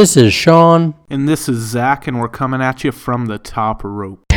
This is Sean. And this is Zach, and we're coming at you from the top rope.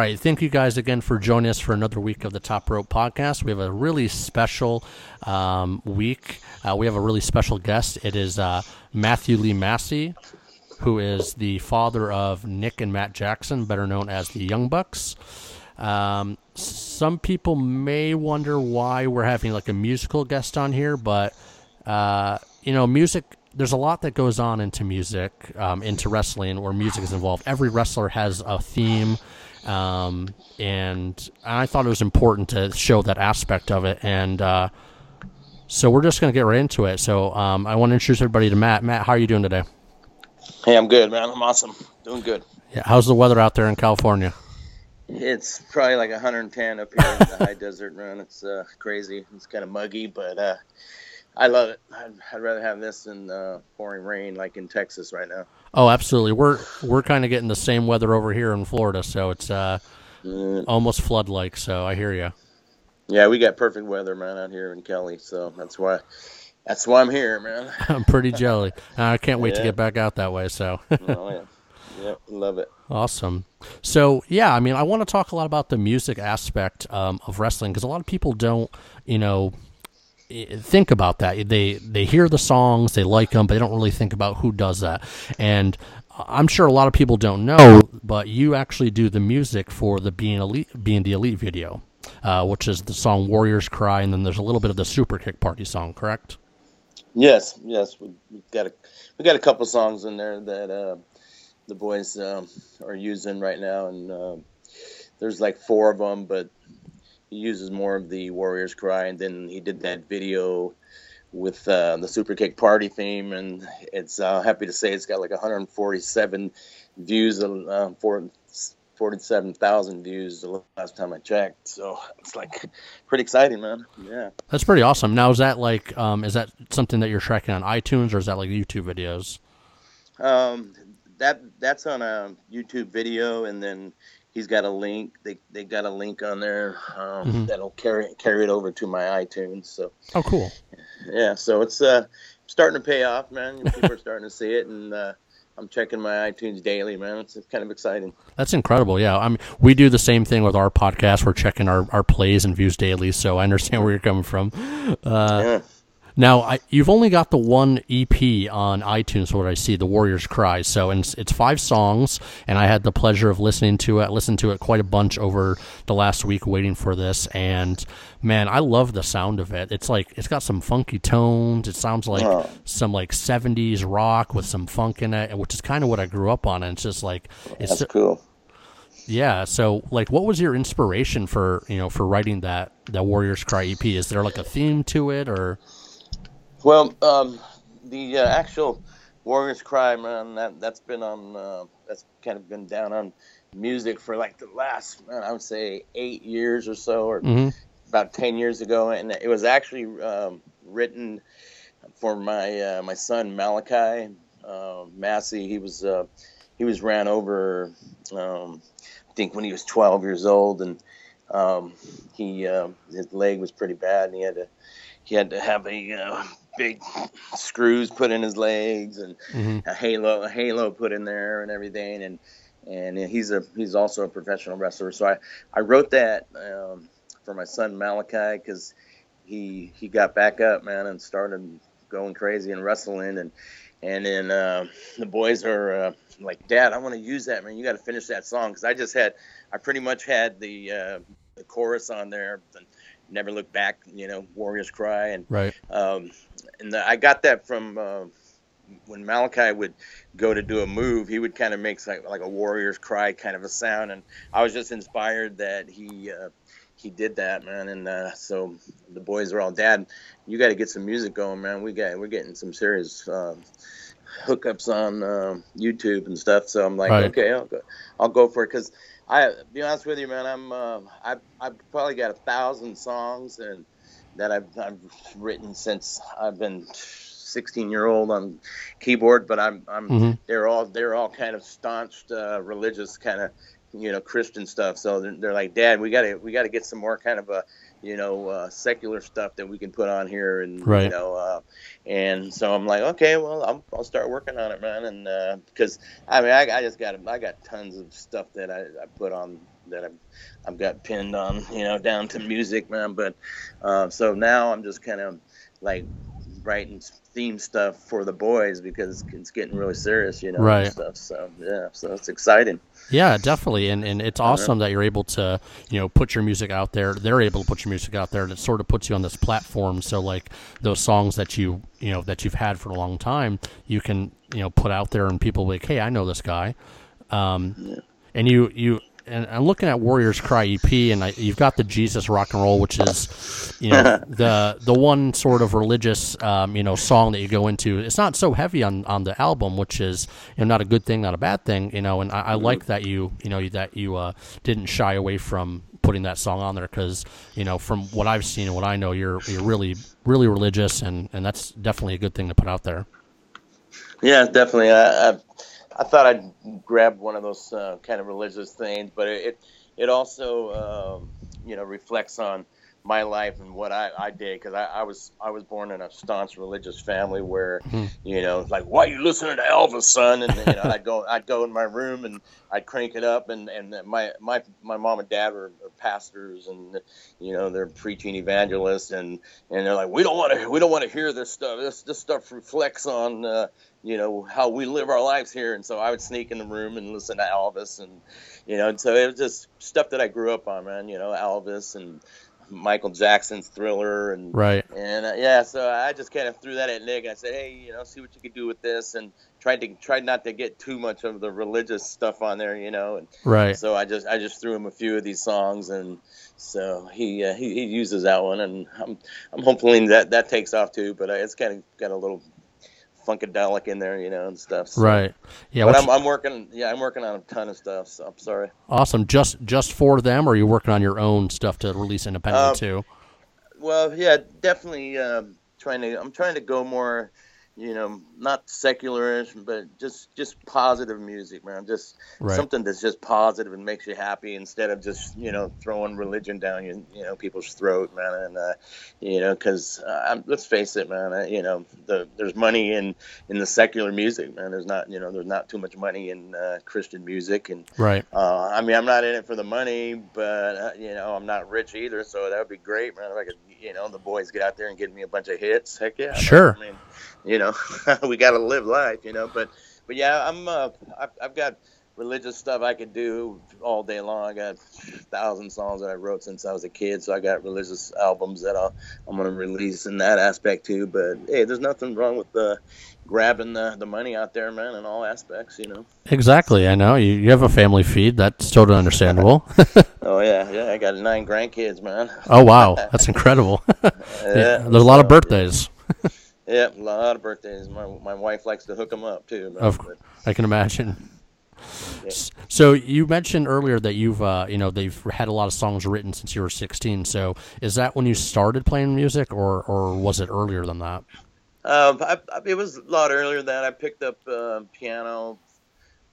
Right. Thank you guys again for joining us for another week of the Top Rope Podcast. We have a really special um, week. Uh, we have a really special guest. It is uh, Matthew Lee Massie, who is the father of Nick and Matt Jackson, better known as the Young Bucks. Um, some people may wonder why we're having like a musical guest on here, but uh, you know, music. There's a lot that goes on into music, um, into wrestling, where music is involved. Every wrestler has a theme um, and I thought it was important to show that aspect of it. And uh, so we're just going to get right into it. So um, I want to introduce everybody to Matt. Matt, how are you doing today? Hey, I'm good, man. I'm awesome. Doing good. Yeah. How's the weather out there in California? It's probably like 110 up here in the high desert, man. It's uh, crazy. It's kind of muggy, but uh, I love it. I'd, I'd, rather have this than uh, pouring rain like in Texas right now. Oh, absolutely. We're we're kind of getting the same weather over here in Florida, so it's uh, mm. almost flood like. So I hear you. Yeah, we got perfect weather, man, out here in Cali. So that's why that's why I'm here, man. I'm pretty jelly. I can't wait yeah. to get back out that way. So. oh yeah. Yeah, love it. Awesome. So yeah, I mean, I want to talk a lot about the music aspect um, of wrestling because a lot of people don't, you know, think about that. They they hear the songs, they like them, but they don't really think about who does that. And I'm sure a lot of people don't know, but you actually do the music for the being elite, being the elite video, uh, which is the song "Warriors Cry," and then there's a little bit of the Super Kick Party song, correct? Yes, yes, we, got a we got a couple songs in there that uh, the boys um, are using right now, and uh, there's like four of them, but he uses more of the Warriors Cry, and then he did that video with uh, the Super Kick Party theme, and it's uh, happy to say it's got like 147 views, uh, 47,000 views the last time I checked. So it's like pretty exciting, man. Yeah, that's pretty awesome. Now, is that like um, is that something that you're tracking on iTunes, or is that like YouTube videos? Um, that that's on a YouTube video, and then he's got a link. They they got a link on there um, mm-hmm. that'll carry carry it over to my iTunes. So oh, cool. Yeah, so it's uh starting to pay off, man. People are starting to see it, and uh, I'm checking my iTunes daily, man. It's, it's, kind of exciting. That's incredible. Yeah, I mean, we do the same thing with our podcast. We're checking our, our plays and views daily, so I understand where you're coming from. Uh, yeah. Now, I, you've only got the one EP on iTunes, what I see, The Warriors Cry. So it's, it's, five songs, and I had the pleasure of listening to it, I listened to it quite a bunch over the last week waiting for this. And man, I love the sound of it. It's like, it's got some funky tones. It sounds like some like 70s rock with some funk in it, which is kind of what I grew up on. And it's just like, it's That's cool. Yeah. So, like, what was your inspiration for you know for writing that that Warriors Cry EP? Is there like a theme to it, or? Well, um, the uh, actual Warriors Cry, man, that that's been on uh, that's kind of been down on music for like the last, man, I would say eight years or so, or mm-hmm. about ten years ago, and it was actually um, written for my uh, my son Malachi uh, Massie. He was uh, he was ran over, um, I think, when he was 12 years old, and um, he uh, his leg was pretty bad, and he had to he had to have a uh, big screws put in his legs and mm-hmm. a halo a halo put in there and everything. And and he's a he's also a professional wrestler. So I I wrote that um, for my son Malachi because he he got back up man and started going crazy and wrestling. And and then uh, the boys are uh, like dad I want to use that man. You got to finish that song. Because I just had I pretty much had the uh, the chorus on there and never look back you know warriors cry and right um, and the, I got that from uh, when Malachi would go to do a move, he would kind of make like, like a warrior's cry kind of a sound, and I was just inspired that he uh, he did that, man. And uh, so the boys are all, Dad, you got to get some music going, man. We got we're getting some serious uh, hookups on uh, YouTube and stuff. So I'm like, Right. okay, I'll go, I'll go for it because I, be honest with you, man, I'm uh, I I've probably got a thousand songs and that I've I've written since I've been 16 year old on keyboard, but I'm I'm Mhm. they're all they're all kind of staunch uh, religious kind of you know Christian stuff. So they're, they're like, Dad, we got to we got to get some more kind of a you know uh, secular stuff that we can put on here, and you know, uh, and so I'm like, okay, well, I'll, I'll start working on it, man, and because I mean, I, I just got I got tons of stuff that I, I put on that I've I've got pinned on, you know, down to music, man. But uh, so now I'm just kind of like writing theme stuff for the boys because it's getting really serious, you know, Right. and stuff. So yeah, so it's exciting. Yeah, definitely, and and it's awesome that you're able to you know put your music out there. They're able to put your music out there, and it sort of puts you on this platform. So like those songs that you you know that you've had for a long time, you can you know put out there, and people like, hey, I know this guy, um, and you you. And I'm looking at Warriors Cry EP, and I, you've got the Jesus Rock and Roll, which is, you know, the the one sort of religious, um, you know, song that you go into. It's not so heavy on, on the album, which is, you know, not a good thing, not a bad thing, you know. And I, I like that you, you know, that you uh, didn't shy away from putting that song on there because, you know, from what I've seen and what I know, you're you're really really religious, and and that's definitely a good thing to put out there. Yeah, definitely. I, I, I thought I'd grab one of those uh, kind of religious things, but it it also um, you know reflects on my life and what I, I did because I, I was I was born in a staunch religious family where you know like why are you listening to Elvis son? And you know I'd go I'd go in my room and I'd crank it up and and my my my mom and dad were, are pastors and you know they're preaching evangelists and and they're like we don't want to we don't want to hear this stuff. This this stuff reflects on uh, you know how we live our lives here and so I would sneak in the room and listen to Elvis and you know and so it was just stuff that I grew up on man you know Elvis and Michael Jackson's Thriller and Right. and uh, yeah, so I just kind of threw that at Nick. I said, hey, you know, see what you could do with this, and tried to tried not to get too much of the religious stuff on there, you know. And Right. so I just I just threw him a few of these songs, and so he uh, he, he uses that one, and I'm I'm hoping that that takes off too. But uh, it's kind of got a little funkadelic in there, you know, and stuff. So. Right. Yeah. But I'm, I'm working, yeah, I'm working on a ton of stuff. So I'm sorry. awesome. Just just for them, or are you working on your own stuff to release independently Um, too? Well, yeah, definitely um, trying to. I'm trying to go more, you know, not secularish, but just just positive music, man. Just Right. something that's just positive and makes you happy instead of just you know throwing religion down you you know people's throat, man. And uh, you know, because uh, let's face it, man. Uh, you know, the, there's money in in the secular music, man. There's not you know there's not too much money in uh, Christian music and. Right. Uh, I mean, I'm not in it for the money, but uh, you know, I'm not rich either, so that would be great, man. If I could, you know, the boys get out there and get me a bunch of hits, heck yeah. Sure. I mean, you know, we got to live life, you know. But, but yeah, I'm, uh, I've, I've got religious stuff I could do all day long. I got a thousand songs that I wrote since I was a kid, so I got religious albums that I'll, I'm gonna release in that aspect too. But hey, there's nothing wrong with uh, grabbing the the money out there, man, in all aspects, you know. Exactly. I know you. You have a family feed. That's totally understandable. Oh yeah, yeah. I got nine grandkids, man. oh wow, that's incredible. yeah, there's a lot of birthdays. Yeah, a lot of birthdays. My my wife likes to hook them up too. Of but- I can imagine. So you mentioned earlier that you've uh, you know they've had a lot of songs written since you were 16. So is that when you started playing music, or or was it earlier than that? Um, I, I, it was a lot earlier than that. I picked up uh, piano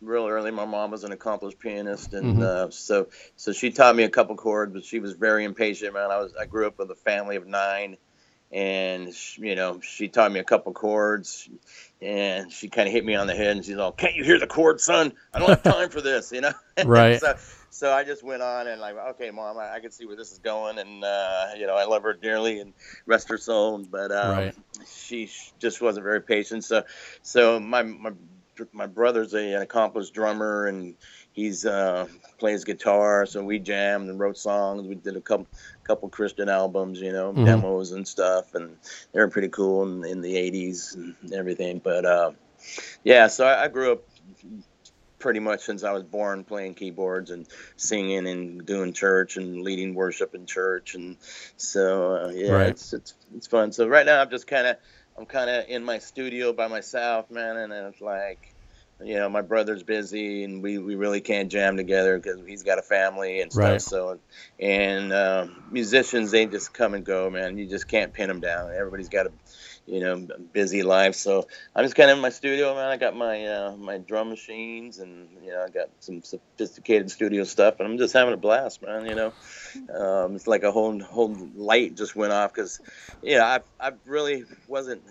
real early. My mom was an accomplished pianist, and Mhm. uh, so so she taught me a couple chords. But she was very impatient, man. I was I grew up with a family of nine, and you know she taught me a couple chords, and she kind of hit me on the head, and she's all, "Can't you hear the chords, son? I don't have time for this," you know. Right. so so I just went on and like, okay, mom, I, I can see where this is going, and uh, you know I love her dearly and rest her soul, but um, Right. she sh- just wasn't very patient. So, so my my my brother's a, an accomplished drummer, and he's uh, plays guitar. So we jammed and wrote songs. We did a couple couple Christian albums, you know, Mhm. demos and stuff, and they were pretty cool in, in the '80s and everything. But uh, yeah, so I, I grew up pretty much since I was born playing keyboards and singing and doing church and leading worship in church and so uh, yeah Right. it's it's it's fun so right now I'm just kind of I'm kind of in my studio by myself, man, and it's like, you know, my brother's busy, and we, we really can't jam together because he's got a family and stuff. Right. So, and uh, musicians, they just come and go, man. You just can't pin them down. Everybody's got a, you know, busy life. So I'm just kind of in my studio, man. I got my uh, my drum machines, and you know, I got some sophisticated studio stuff, and I'm just having a blast, man. You know, um, it's like a whole whole light just went off because, yeah, I I really wasn't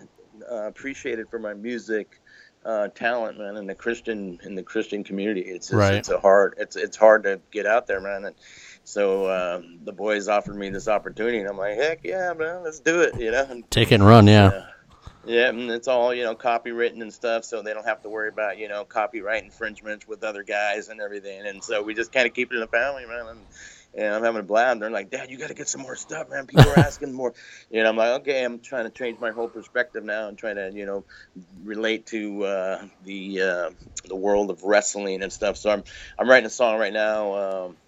uh, appreciated for my music uh, talent, man, in the Christian in the Christian community. It's just, Right. it's a hard it's it's hard to get out there, man. And so uh, the boys offered me this opportunity, and I'm like, heck yeah, man, let's do it, you know. And, Take it and run. Yeah. yeah. Yeah, and it's all you know, copywritten and stuff, so they don't have to worry about you know copyright infringements with other guys and everything. And so we just kind of keep it in the family, man. And, and I'm having a blast. They're like, Dad, you got to get some more stuff, man. People are asking more. You know, I'm like, okay, I'm trying to change my whole perspective now and trying to, you know, relate to uh, the uh, the world of wrestling and stuff. So I'm I'm writing a song right now. Um,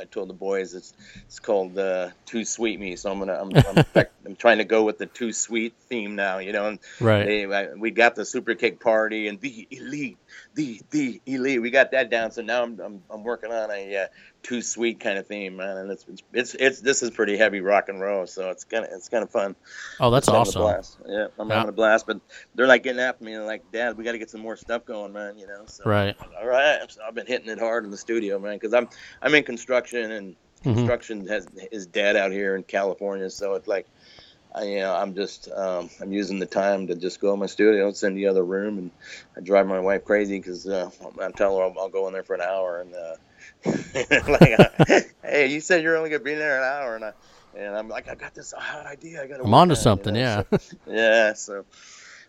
I told the boys it's it's called uh, "Too Sweet Me," so I'm gonna I'm, I'm, I'm trying to go with the "Too Sweet" theme now. You know, and Right. they, I- we got the super kick party and the elite, the the elite. We got that down. So now I'm I'm, I'm working on a uh, too sweet kind of theme, man. And it's, it's it's it's this is pretty heavy rock and roll. So it's kind of it's kind of fun. Oh, that's awesome. blast. Yeah, I'm Yeah. having a blast. But they're like getting after me and like, Dad, we got to get some more stuff going, man. You know. So, Right. All right. So I've been hitting it hard in the studio, man, because I'm I'm in construction and Mhm. construction has is dead out here in California. So it's like, I, you know, I'm just um, I'm using the time to just go in my studio, sit in the other room, and I drive my wife crazy because uh, I tell her I'll, I'll go in there for an hour and. Uh, like, uh, hey, you said you're only gonna be in there an hour, and I, and I'm like, I got this hot idea. I got. I'm onto something. Yeah. Yeah. So,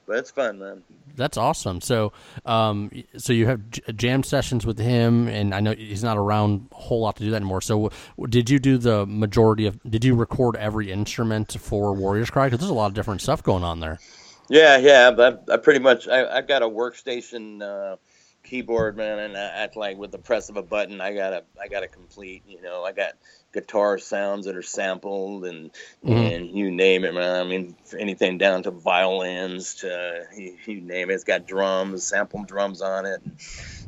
but it's fun, man. That's awesome. So, um, so you have j- jam sessions with him, and I know he's not around a whole lot to do that anymore. So, w- did you do the majority of? Did you record every instrument for Warriors Cry? Because there's a lot of different stuff going on there. Yeah, yeah. But I, I pretty much I, I got a workstation uh, keyboard, man, and I, at like with the press of a button, I got a I got a complete. You know, I got guitar sounds that are sampled and Mhm. and you name it, man. I mean, anything down to violins to you, you name it. It's got drums, sample drums on it.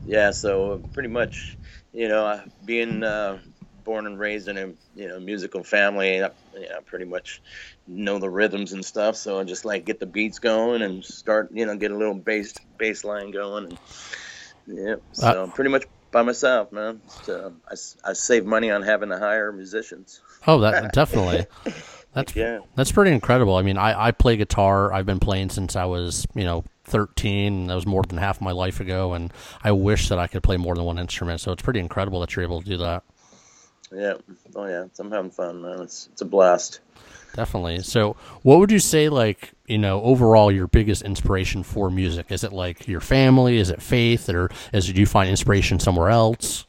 Yeah, so pretty much, you know, being uh, born and raised in a you know musical family, I, you know, pretty much know the rhythms and stuff. So I just like get the beats going and start, you know, get a little bass bass line going. And, yeah, uh, so I'm pretty much by myself, man. So I, I save money on having to hire musicians. Oh, that definitely. That's Yeah. that's pretty incredible. I mean, I, I play guitar. I've been playing since I was, you know, 13. and That was more than half my life ago, and I wish that I could play more than one instrument. So it's pretty incredible that you're able to do that. Yeah. Oh yeah. I'm having fun, man. It's it's a blast. Definitely. So, what would you say, like, you know, overall, your biggest inspiration for music? Is it like your family? Is it faith? Or is it, do you find inspiration somewhere else?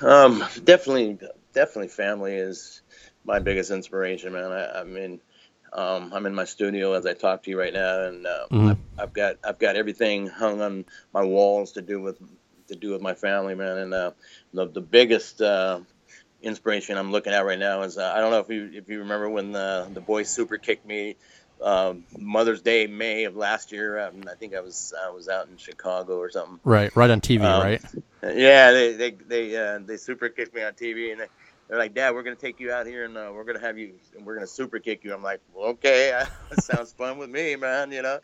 Um, definitely, definitely, family is my biggest inspiration, man. I, I mean, um, I'm in my studio as I talk to you right now, and uh, Mhm. I've, I've got I've got everything hung on my walls to do with to do with my family, man. And uh, the the biggest uh, inspiration I'm looking at right now is uh, I don't know if you if you remember when the the boys super kicked me. Um, Mother's Day, May of last year. Um, I think I was I was out in Chicago or something. Right, right on TV, Um, right? Yeah, they they they uh, they super kicked me on TV, and they, they're like, "Dad, we're gonna take you out here, and uh, we're gonna have you, and we're gonna super kick you." I'm like, well, "Okay, that sounds fun with me, man," you know.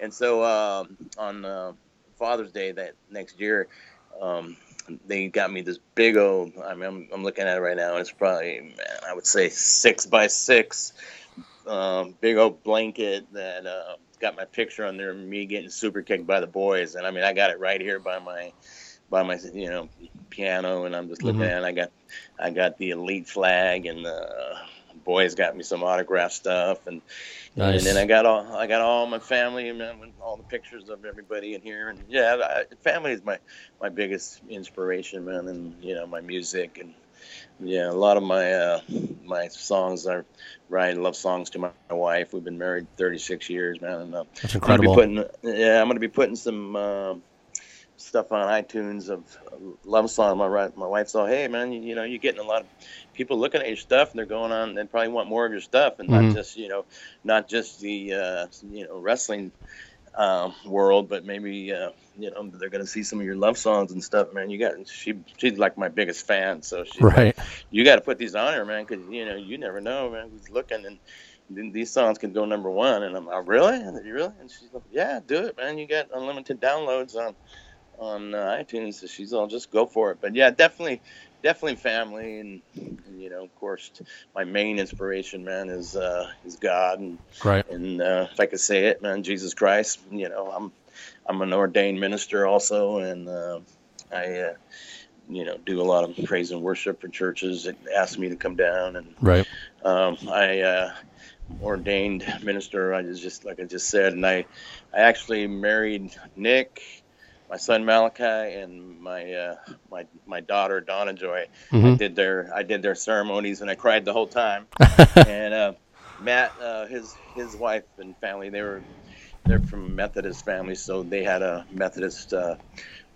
And so um, on uh, Father's Day that next year, um, they got me this big old. I mean, I'm, I'm looking at it right now, and it's probably, man, I would say six by six, um, big old blanket that uh, got my picture on there, me getting super kicked by the boys, and I mean, I got it right here by my by my you know piano and I'm just looking Mhm. at it. I got I got the elite flag and the boys got me some autograph stuff and Nice. and then I got all I got all my family and all the pictures of everybody in here. And yeah I, family is my my biggest inspiration man and you know my music. And yeah a lot of my uh my songs are write love songs to my, my wife. We've been married 36 years man and uh, That's I'm gonna be putting yeah I'm gonna be putting some um stuff on iTunes of love song. My my wife saw, hey man, you, you, know you're getting a lot of people looking at your stuff and they're going on. They probably want more of your stuff and mm-hmm. not just you know not just the uh, you know wrestling um, world, but maybe uh, you know they're gonna see some of your love songs and stuff, man. You got she she's like my biggest fan, so she's right. Like, you got to put these on her, man, because you know you never know, man, who's looking and. These songs can go number one, and I'm like, really? And you really? And she's like, yeah, do it, man. You got unlimited downloads on on uh, iTunes. So she's all just go for it. But yeah, definitely, definitely family, and, and, you know, of course, my main inspiration, man, is uh, is God, and right. And uh, if I could say it, man, Jesus Christ. You know, I'm I'm an ordained minister also, and uh, I, uh, you know, do a lot of praise and worship for churches that ask me to come down, and right. Um, I uh, ordained minister. I was just like I just said, and I, I actually married Nick, my son Malachi, and my uh, my my daughter Donna Joy. Mm-hmm. I did their I did their ceremonies, and I cried the whole time. and uh, Matt, uh, his his wife and family, they were they're from Methodist family, so they had a Methodist uh,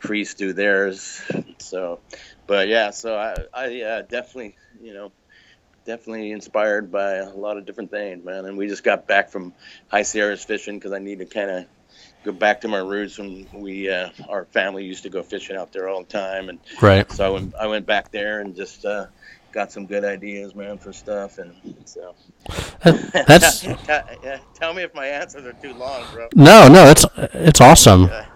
priest do theirs. So, but yeah, so I, I uh, definitely, you know, definitely inspired by a lot of different things, man. And we just got back from High Sierras fishing because I need to kind of go back to my roots when we, uh, our family used to go fishing out there all the time. And right. so I went, I went back there and just, uh, got some good ideas, man, for stuff, and so. That's. tell me if my answers are too long, bro. No, no, it's it's awesome. Yeah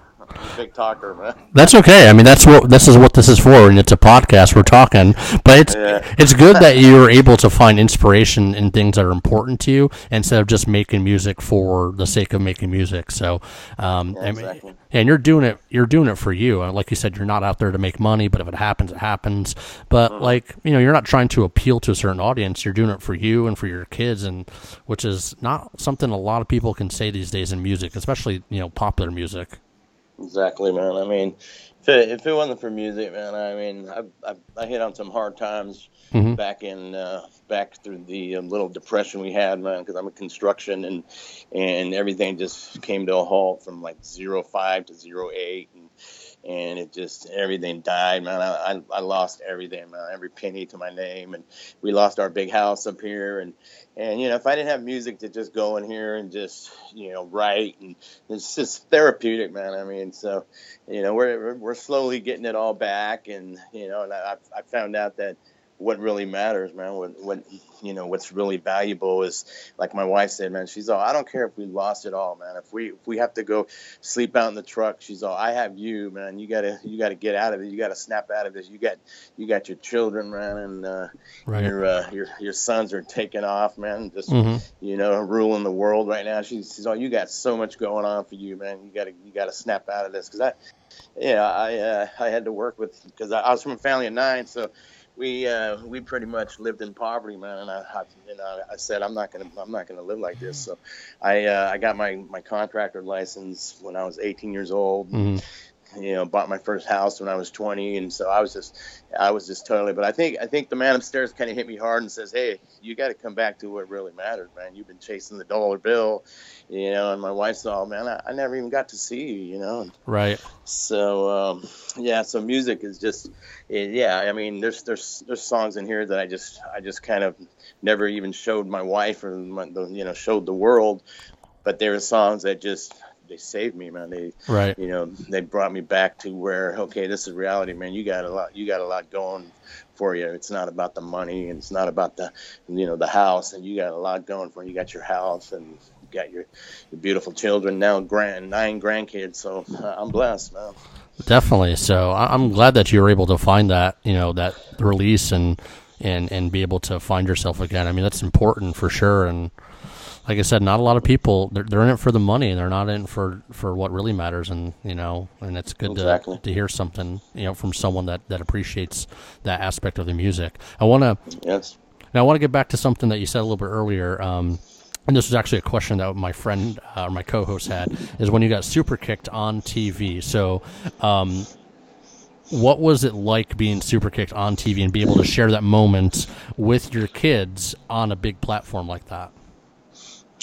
big talker, man. That's okay. I mean, that's what this is what this is for, and it's a podcast. We're talking, but it's yeah. it's good that you're able to find inspiration in things that are important to you instead of just making music for the sake of making music. So, um, yeah, exactly. and you're doing it. You're doing it for you. Like you said, you're not out there to make money, but if it happens, it happens. But mm-hmm. like you know, you're not trying to appeal to a certain audience. You're doing it for you and for your kids, and which is not something a lot of people can say these days in music, especially you know popular music. Exactly, man. I mean, if it, if it wasn't for music, man, I mean, I, I, I hit on some hard times mm-hmm. back in uh, back through the um, little depression we had, man, because I'm in construction and and everything just came to a halt from like zero five to zero eight, and and it just everything died, man. I, I, I lost everything, man, every penny to my name, and we lost our big house up here, and and you know if I didn't have music to just go in here and just you know write, and it's just therapeutic, man. I mean, so you know we're we're slowly getting it all back, and you know, and I I found out that what really matters, man. What, what you know, what's really valuable is like my wife said, man. She's all, I don't care if we lost it all, man. If we if we have to go sleep out in the truck, she's all, I have you, man. You gotta you gotta get out of it. You gotta snap out of this. You got you got your children, man, and uh, right. your uh, your your sons are taking off, man. Just mm-hmm. you know, ruling the world right now. She's she's all, you got so much going on for you, man. You gotta you gotta snap out of this because I, yeah, I uh, I had to work with because I, I was from a family of nine, so we uh, we pretty much lived in poverty, man. And I, I you know, I said I'm not gonna I'm not gonna live like this. So I uh, I got my my contractor license when I was 18 years old. Mm-hmm you know, bought my first house when I was 20, and so I was just, I was just totally. But I think, I think the man upstairs kind of hit me hard and says, "Hey, you got to come back to what really matters, man. You've been chasing the dollar bill, you know." And my wife saw, man, I, I never even got to see you, you know. Right. So, um, yeah. So music is just, it, yeah. I mean, there's there's there's songs in here that I just I just kind of never even showed my wife or my, you know showed the world, but there are songs that just they saved me, man. They right. You know, they brought me back to where okay, this is reality, man. You got a lot. You got a lot going for you. It's not about the money, and it's not about the you know the house, and you got a lot going for you. You got your house, and you got your, your beautiful children now, grand nine grandkids. So uh, I'm blessed, man. Definitely. So I'm glad that you were able to find that you know that release and and and be able to find yourself again. I mean, that's important for sure, and like I said, not a lot of people they're, they're in it for the money and they're not in for for what really matters. And you know, and it's good exactly. to to hear something you know from someone that that appreciates that aspect of the music. I want to yes. Now I want to get back to something that you said a little bit earlier. Um, and this was actually a question that my friend uh, or my co-host had is when you got super kicked on TV. So, um, what was it like being super kicked on TV and be able to share that moment with your kids on a big platform like that?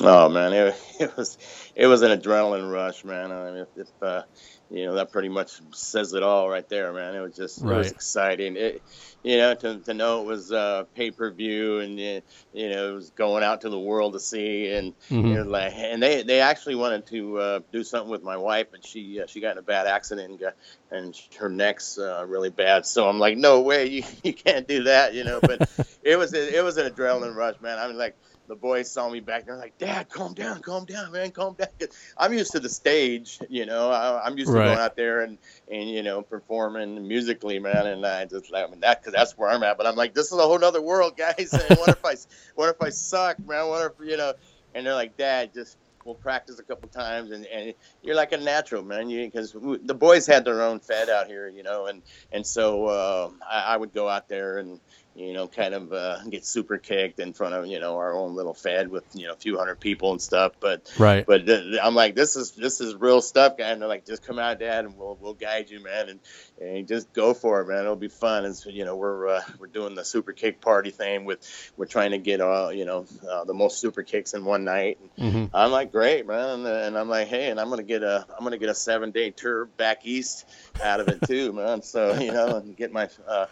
Oh man, it, it was it was an adrenaline rush, man. I mean, if if, uh, you know that pretty much says it all right there, man. It was just it was exciting. It, you know, to, to know it was uh, pay per view and you know it was going out to the world to see and Mhm. you know, like and they they actually wanted to uh, do something with my wife and she uh, she got in a bad accident and got and her neck's uh, really bad. So I'm like, no way, you, you can't do that, you know. But it was it was an adrenaline rush, man. I mean, like the boys saw me back there, like, Dad, calm down, calm down, man, calm down I'm used to the stage, you know. I, I'm used to going out there and and you know performing musically, man. And I just I mean that because that's where I'm at. But I'm like, this is a whole other world, guys. And what if I what if I suck, man? What if you know? And they're like, Dad, just we'll practice a couple times, and, and you're like a natural, man. You because the boys had their own fed out here, you know, and and so uh, I, I would go out there and you know kind of uh, get super kicked in front of you know our own little fed with you know a few hundred people and stuff, but Right. but th- I'm like, this is this is real stuff, guy. And they're like, just come out, Dad, and we'll we'll guide you, man, and, and just go for it, man. It'll be fun. And so, you know, we're uh, we're doing the super kick party thing with we're trying to get uh you know uh, the most super kicks in one night. hmm I'm like, great, man, and, and I'm like, hey, and I'm gonna get a I'm gonna get a seven day tour back east out of it too, man. So you know, and get my uh,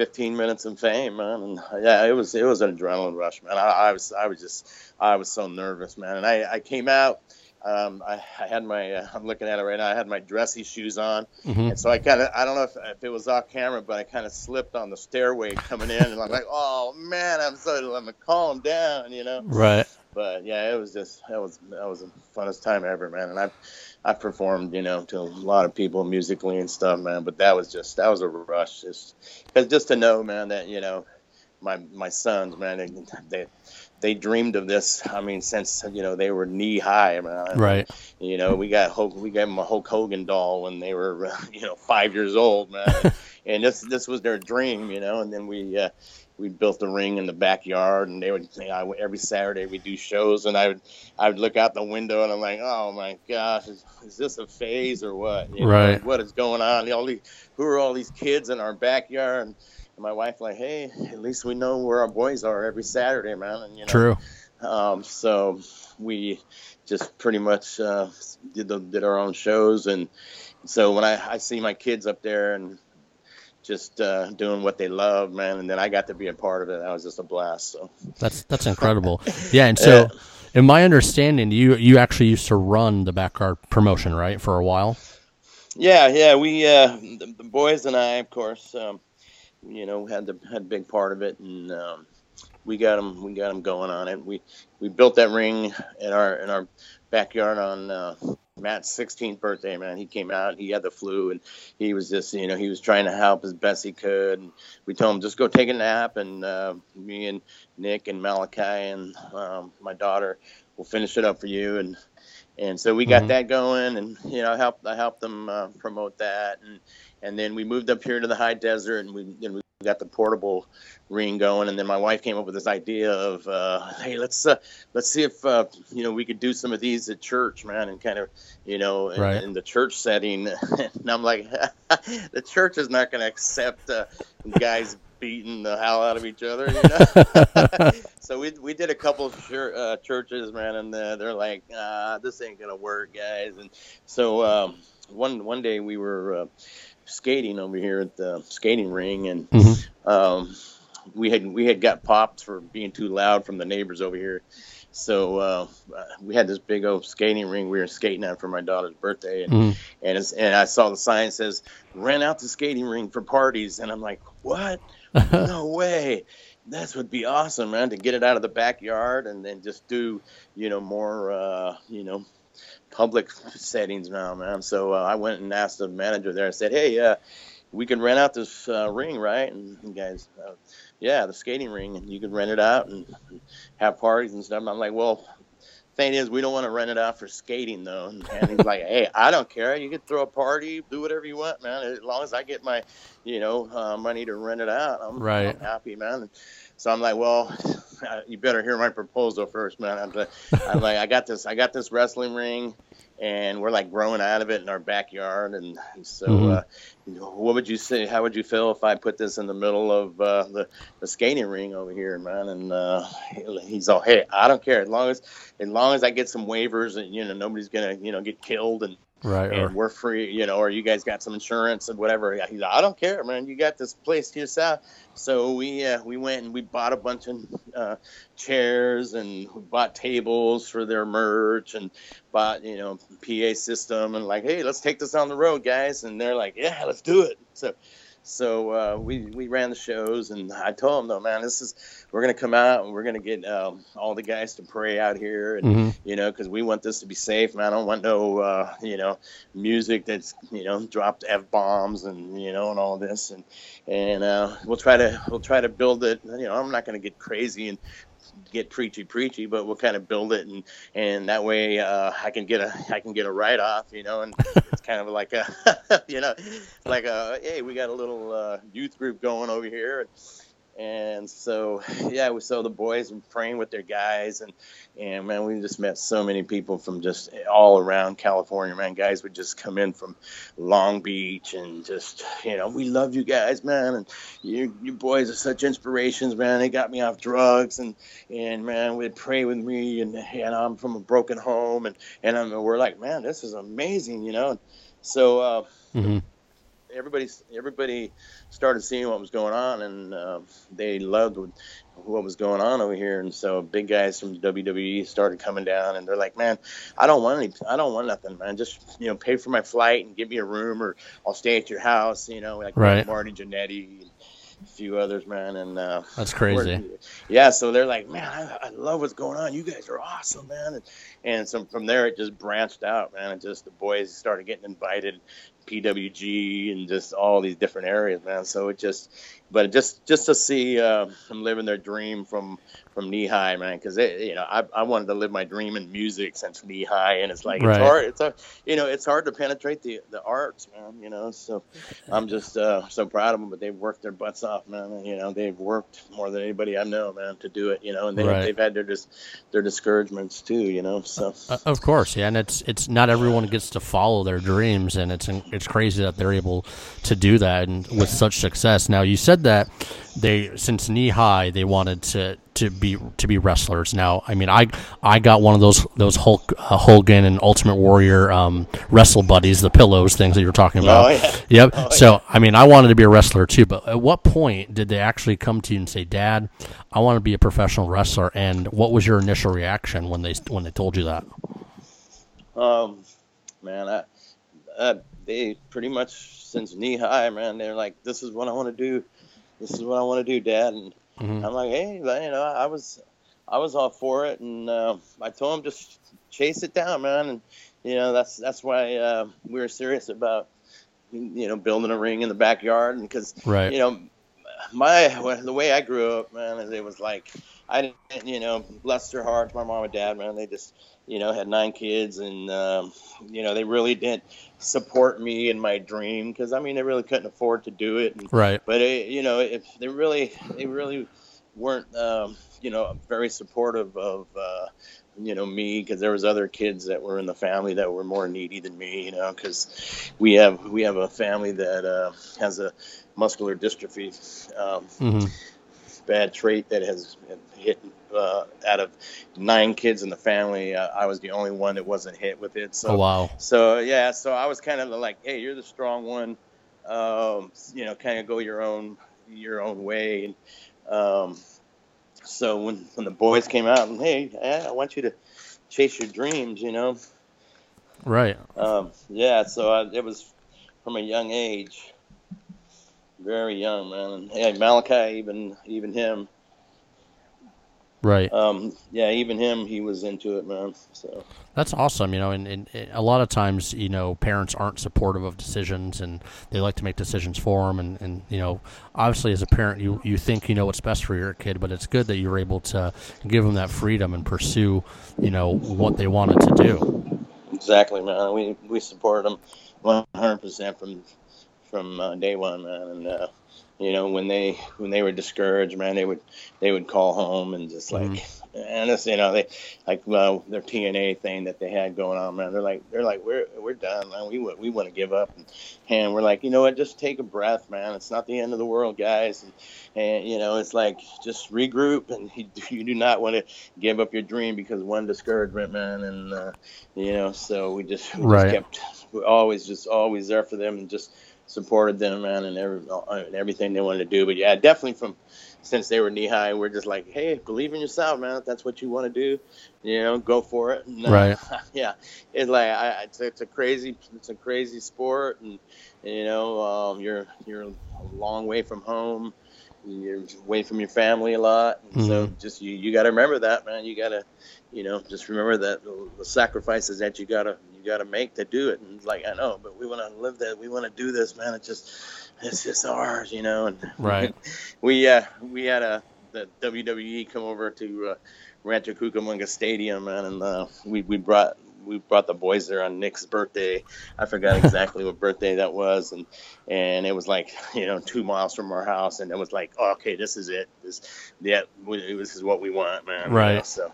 15 minutes of fame, man. And yeah, it was it was an adrenaline rush, man. I, I was I was just I was so nervous, man. And I I came out. Um, I, I had my uh, I'm looking at it right now. I had my dressy shoes on, hmm and so I kind of I don't know if, if it was off camera, but I kind of slipped on the stairway coming in, and I'm like, oh man, I'm so I'm gonna calm down, you know Right. but yeah, it was just that was that was the funnest time ever, man. And I I performed, you know, to a lot of people musically and stuff, man. But that was just that was a rush, just because just to know, man, that you know, my my sons, man, they they, they dreamed of this. I mean, since you know they were knee high, man. Right. You know, we got Hulk, we gave them a Hulk Hogan doll when they were, uh, you know, five years old, man. and this this was their dream, you know. And then we uh, we built a ring in the backyard, and they would I, would- every Saturday we do shows, and I would I would look out the window, and I'm like, oh my gosh, is, is this a phase or what? You know, Right. like, what is going on? All these, who are all these kids in our backyard? And my wife like, hey, at least we know where our boys are every Saturday, man. And you know, True. um, so we just pretty much uh, did the, did our own shows, and so when I, I see my kids up there and just uh, doing what they love, man, and then I got to be a part of it. That was just a blast. So That's that's incredible. Yeah, and so in my understanding, you you actually used to run the backyard promotion, right, for a while. yeah, yeah, we uh, the, the boys and I, of course, um, you know, had the had a big part of it, and um, we got them we got them going on it. We we built that ring in our in our backyard on uh, Matt's 16th birthday. Man, he came out. He had the flu, and he was just you know he was trying to help as best he could. And we told him just go take a nap, and uh, me and Nick and Malachi and um, my daughter will finish it up for you. And and so we got Mhm. that going, and you know, I helped I helped them uh, promote that, and and then we moved up here to the high desert, and we then we got the portable ring going, and then my wife came up with this idea of, uh, hey, let's uh, let's see if uh, you know we could do some of these at church, man, and kind of you know in, Right. in the church setting, and I'm like, the church is not going to accept uh, guys beating the hell out of each other, you know. so we we did a couple of chur- uh, churches, man, and uh, they're like, ah, this ain't gonna work, guys. And so um, one one day we were uh, skating over here at the skating ring, and Mhm. um, we had we had got popped for being too loud from the neighbors over here. So uh, we had this big old skating ring we were skating at for my daughter's birthday, and Mhm. and it's, and I saw the sign says rent out the skating ring for parties, and I'm like, what? no way. That would be awesome, man, to get it out of the backyard and then just do, you know, more, uh, you know, public settings now, man. So uh, I went and asked the manager there. I said, hey, uh, we can rent out this uh, ring, right? And the guys, uh, yeah, the skating ring, and you can rent it out and have parties and stuff. I'm like, well, thing is, we don't want to rent it out for skating though. And, and he's like, hey, I don't care. You can throw a party, do whatever you want, man. As long as I get my, you know, uh, money to rent it out, I'm, Right. I'm happy, man. So I'm like, well, you better hear my proposal first, man. I'm, like- I'm like, I got this, I got this wrestling ring, and we're like growing out of it in our backyard, and so. Mhm. Uh, what would you say? How would you feel if I put this in the middle of uh, the, the skating ring over here, man? And uh, he's all, hey, I don't care as long as as long as I get some waivers and you know nobody's gonna you know get killed and Right, and or- we're free, you know, or you guys got some insurance and whatever. He's like, I don't care, man. You got this place to yourself. So we uh, we went and we bought a bunch of uh, chairs and we bought tables for their merch and bought you know PA system and like, hey, let's take this on the road, guys. And they're like, yeah, let's do it. So. So uh, we we ran the shows, and I told them though, man, this is we're gonna come out and we're gonna get um, all the guys to pray out here, and Mhm. you know, because we want this to be safe, man. I don't want no uh, you know music that's you know dropped f bombs and you know and all this, and and uh, we'll try to we'll try to build it. You know, I'm not gonna get crazy and get preachy preachy, but we'll kind of build it and and that way uh, I can get a I can get a write off, you know, and it's kind of like a you know like a hey we got a little uh, youth group going over here. And so, yeah, we saw the boys and praying with their guys, and and man, we just met so many people from just all around California. Man, guys would just come in from Long Beach and just you know, we love you guys, man, and you you boys are such inspirations, man. They got me off drugs, and and man, would pray with me, and and I'm from a broken home, and and I'm, we're like, man, this is amazing, you know. So uh, Mhm. Everybody everybody started seeing what was going on, and uh, they loved what, was going on over here. And so big guys from WWE started coming down, and they're like, man, I don't want any, I don't want nothing, man. Just you know, pay for my flight and give me a room, or I'll stay at your house. You know, like Right. Marty Jannetty. And, a few others, man, and uh, That's crazy. yeah, so they're like, man, I, I love what's going on. You guys are awesome, man. And, and so from there, it just branched out, man. And just the boys started getting invited, PWG, and just all these different areas, man. So it just, but just just to see uh, them living their dream from from knee high, man. Because you know, I, I wanted to live my dream in music since knee high, and it's like Right. it's hard. It's a, you know, it's hard to penetrate the the arts, man. You know, so I'm just uh, so proud of them. But they've worked their butts off, man. You know, they've worked more than anybody I know, man, to do it. You know, and they, Right. they've had their dis- their discouragements too. You know, so Uh, of course, yeah, and it's it's not everyone gets to follow their dreams, and it's it's crazy that they're able to do that and with such success. Now, you said that they since knee high they wanted to to be to be wrestlers. Now, I mean, I I got one of those those Hulk uh, Hogan and Ultimate Warrior um, wrestle buddies, the pillows things that you're talking about. Oh, yeah. Yep. so, I mean, I wanted to be a wrestler too, but at what point did they actually come to you and say, "Dad, I want to be a professional wrestler"? And what was your initial reaction when they when they told you that? Um, man, I, uh, they pretty much since knee high, man, they're like, this is what I want to do. This is what I want to do, Dad. And Mhm. I'm like, hey, you know, I was, I was all for it, and uh, I told him just chase it down, man. And you know, that's that's why uh, we were serious about, you know, building a ring in the backyard, and because Right. you know, my the way I grew up, man, it was like I didn't, you know, bless their hearts, my mom and dad, man, they just, you know, had nine kids, and um, you know, they really didn't support me in my dream because I mean, they really couldn't afford to do it, and, Right. but it, you know, if they really, they really weren't, um, you know, very supportive of. Uh, you know me because there was other kids that were in the family that were more needy than me you know because we have we have a family that uh, has a muscular dystrophy um, hmm bad trait that has hit uh, out of nine kids in the family uh, i was the only one that wasn't hit with it so Oh wow. so yeah so i was kind of like hey you're the strong one um, you know kind of go your own your own way and um, so when when the boys came out and hey i want you to chase your dreams you know Right. um, yeah, so I, it was from a young age, very young, man. And yeah, Malachi, even even him, Right. um, yeah, even him, he was into it, man. So That's awesome. You know, and, and, and a lot of times, you know, parents aren't supportive of decisions, and they like to make decisions for them. And, and you know, obviously, as a parent, you you think you know what's best for your kid, but it's good that you're able to give them that freedom and pursue, you know, what they wanted to do. exactly, man. We we supported him 100 percent from from uh, day one, man. And uh, you know, when they when they were discouraged, man, they would they would call home and just like. Mm-hmm. and it's you know they like well their TNA thing that they had going on man they're like they're like we're we're done man. We we want to give up. And, and we're like you know what? Just take a breath man. It's not the end of the world guys. And, and you know it's like just regroup and you, you do not want to give up your dream because one discouragement man. And uh, you know so we just, we right. just kept always just always there for them and just supported them man and every and everything they wanted to do but yeah definitely from since they were knee high, we're just like, hey, believe in yourself, man. If that's what you want to do, you know, go for it. And, uh, right. yeah. It's like I, it's, it's a crazy, it's a crazy sport, and you know, um, you're you're a long way from home. You're away from your family a lot, mm-hmm. so just you you got to remember that, man. You got to, you know, just remember that the sacrifices that you gotta you gotta make to do it. And like I know, but we want to live that. We want to do this, man. It's just it's just ours, you know. And right. we uh we had a the WWE come over to uh, Rancho Cucamonga Stadium, man, and uh, we we brought we brought the boys there on Nick's birthday. I forgot exactly what birthday that was, and and it was like you know two miles from our house, and it was like oh, okay, this is it. This yeah, we, this is what we want, man. Right. You know, so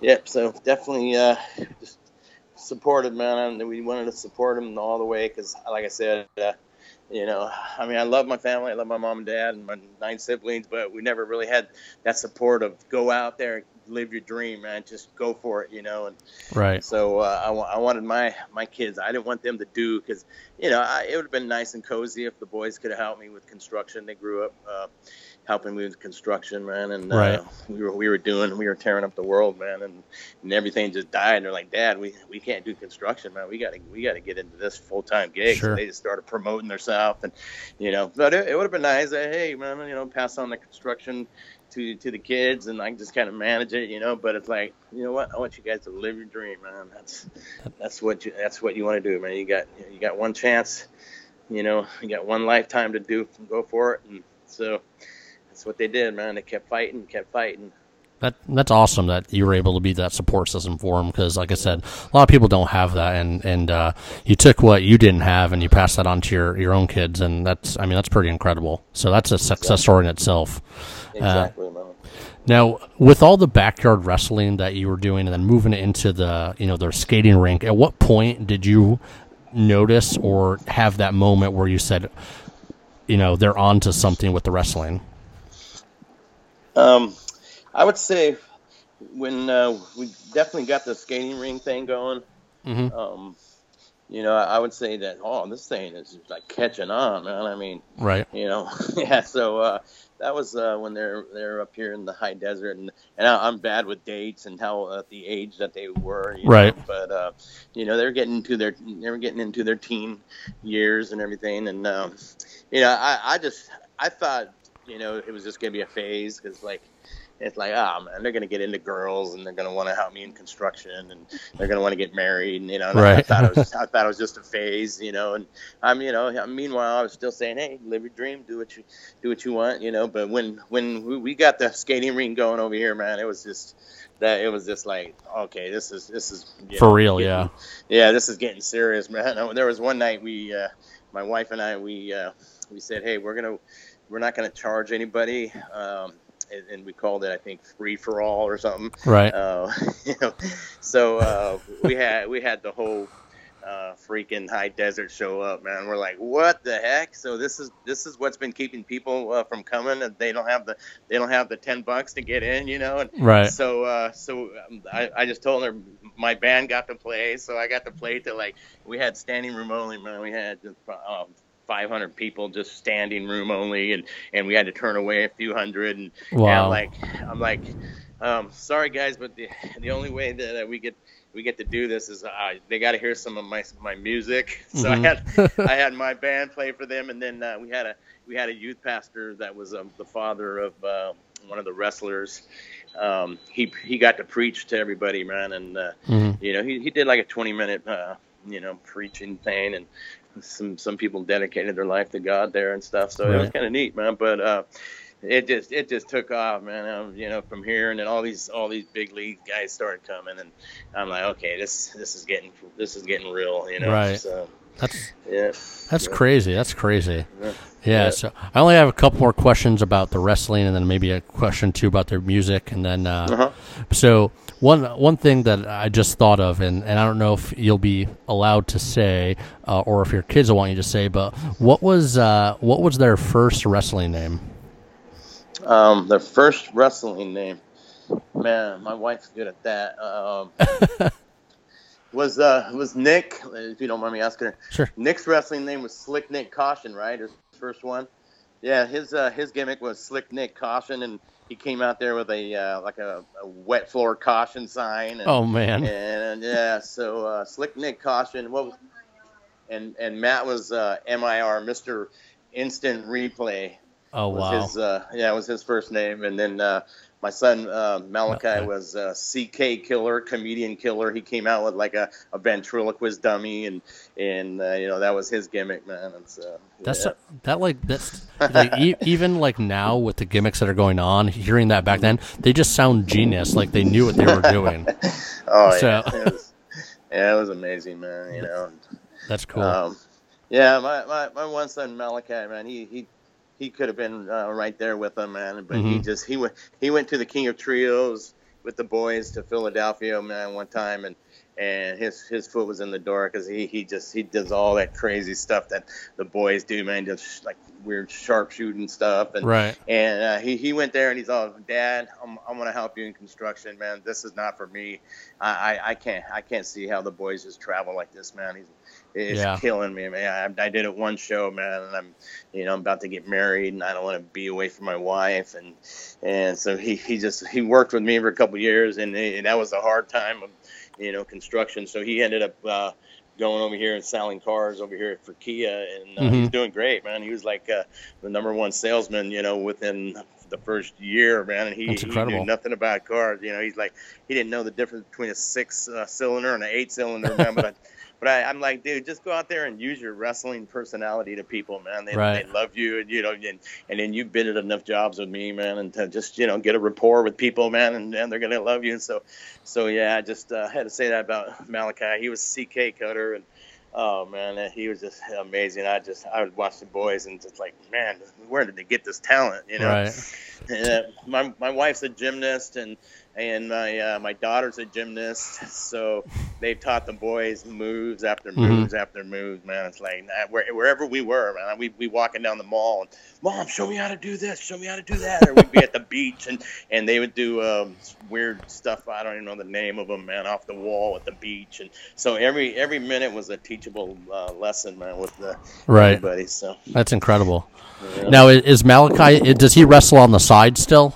yep. So definitely uh, just supported, man. And we wanted to support him all the way because, like I said. Uh, you know, I mean, I love my family. I love my mom and dad and my nine siblings, but we never really had that support of go out there and live your dream, man. Just go for it, you know. And right. So uh, I, I wanted my my kids. I didn't want them to do because, you know, I, it would have been nice and cozy if the boys could have helped me with construction. They grew up. Uh, helping me with construction, man. And right. uh, we were we were doing we were tearing up the world, man, and, and everything just died. And they're like, Dad, we, we can't do construction, man. We got to we got to get into this full time gig. Sure. So they just started promoting themselves, and you know, but it, it would have been nice. That, hey, man, you know, pass on the construction to to the kids, and I just kind of manage it, you know. But it's like, you know what? I want you guys to live your dream, man. That's that's what you that's what you want to do, man. You got you got one chance, you know. You got one lifetime to do go for it, and so that's what they did, man. They kept fighting, kept fighting. That that's awesome that you were able to be that support system for them because, like I said, a lot of people don't have that, and and uh, you took what you didn't have and you passed that on to your, your own kids, and that's I mean that's pretty incredible. So that's a success exactly. story in itself. Exactly, uh. Now, with all the backyard wrestling that you were doing, and then moving into the you know their skating rink, at what point did you notice or have that moment where you said, you know, they're on to something with the wrestling? Um, I would say when uh, we definitely got the skating ring thing going. Mm-hmm. Um, you know, I would say that oh, this thing is like catching on, man. I mean, right? You know, yeah. So uh, that was uh, when they're they're up here in the high desert, and and I'm bad with dates and how at the age that they were, right? Know? But uh, you know, they're getting into their they were getting into their teen years and everything, and um, you know, I I just I thought you know, it was just gonna be a phase because like it's like, oh man, they're gonna get into girls and they're gonna want to help me in construction and they're gonna want to get married and you know, right. I, thought it was, I thought it was just a phase, you know, and I'm, you know, meanwhile I was still saying, hey, live your dream, do what you do what you want, you know. But when when we got the skating ring going over here, man, it was just that it was just like, okay, this is this is for know, real, getting, yeah, yeah, this is getting serious, man. There was one night we, uh, my wife and I, we uh, we said, hey, we're gonna we're not going to charge anybody. Um, and, and, we called it, I think, free for all or something. Right. Uh, you know, so uh, we had we had the whole uh, freaking high desert show up, man. We're like, what the heck? So this is this is what's been keeping people uh, from coming, and they don't have the they don't have the ten bucks to get in, you know. And right. So uh, so um, I, I just told her my band got to play, so I got to play to like we had standing room only, man. We had um, 500 people just standing room only and and we had to turn away a few hundred and, wow. and like i'm like um, sorry guys but the the only way that we get we get to do this is uh, they got to hear some of my my music so mm-hmm. i had i had my band play for them and then uh, we had a we had a youth pastor that was um, the father of uh, one of the wrestlers um, he he got to preach to everybody man and uh, mm-hmm. you know he, he did like a 20 minute uh, you know preaching thing and some some people dedicated their life to God there and stuff. So right. it was kind of neat, man. But uh, it just it just took off, man. Um, you know, from here and then all these all these big league guys started coming, and I'm like, okay, this this is getting this is getting real, you know. Right. So That's Yeah. that's Yeah. crazy. That's crazy. Yeah. Yeah, so I only have a couple more questions about the wrestling, and then maybe a question too about their music, and then uh, Uh-huh. so one one thing that I just thought of, and, and I don't know if you'll be allowed to say, uh, or if your kids will want you to say, but what was uh, what was their first wrestling name? Um, their first wrestling name, man, my wife's good at that. Um, was uh was Nick? If you don't mind me asking Sure. Nick's wrestling name was Slick Nick Caution, right? His first one. Yeah, his uh, his gimmick was Slick Nick Caution, and he came out there with a uh, like a, a wet floor caution sign. And, Oh man, and yeah, so uh, Slick Nick Caution. What was and and Matt was uh, MIR, Mister Instant Replay oh was wow, his uh, yeah was his first name, and then uh, my son uh, Malachi was a CK Killer, comedian killer. He came out with like a, a ventriloquist dummy, and and uh, you know that was his gimmick, man. And so, that's yeah. that like that's like e- even like now with the gimmicks that are going on, hearing that back then, they just sound genius. Like they knew what they were doing. oh so- yeah, it was, yeah, it was amazing, man. You know. That's cool. Um, yeah, my, my, my one son Malachi, man, he he, he could have been uh, right there with them, man. But he Mhm. just he went he went to the King of Trios with the boys to Philadelphia, man, one time, and and his his foot was in the door because he he just he does all that crazy stuff that the boys do, man, just like weird sharpshooting stuff, and right. and uh, he, he went there and he's all, Dad, I'm, I'm going to help you in construction, man. This is not for me. I, I, I can't I can't see how the boys just travel like this, man. He's it's Yeah. killing me, man. I, I did it one show, man, and I'm you know I'm about to get married and I don't want to be away from my wife and and so he, he just he worked with me for a couple years and, and that was a hard time of you know construction. So he ended up. Uh, Going over here and selling cars over here for Kia, and uh, he's Mhm. doing great, man. He was like uh, the number one salesman, you know, within the first year, man. And he, he knew nothing about cars. You know, he's like he didn't know the difference between a six uh, cylinder and an eight cylinder, man. But I, but I, I'm like, dude, just go out there and use your wrestling personality to people, man. They, Right. they love you, and you know, and, and then you've been at enough jobs with me, man, and to just you know get a rapport with people, man, and, and they're gonna love you. And so, so yeah, I just uh, had to say that about Malachi. He was CK cutter and. Oh man, he was just amazing. I just I would watch the boys and just like, man, where did they get this talent? You know, Right. uh, my my wife's a gymnast and and my uh, my daughter's a gymnast, so they've taught the boys moves after Mhm. moves after moves. Man, it's like where, wherever we were, man, we we walking down the mall and mom, show me how to do this, show me how to do that, or we'd be at the beach and and they would do um, weird stuff. I don't even know the name of them, man, off the wall at the beach, and so every every minute was a teachable uh, lesson, man, with the Right. everybody. So That's incredible. yeah. Now, is Malachi? Does he wrestle on the side still?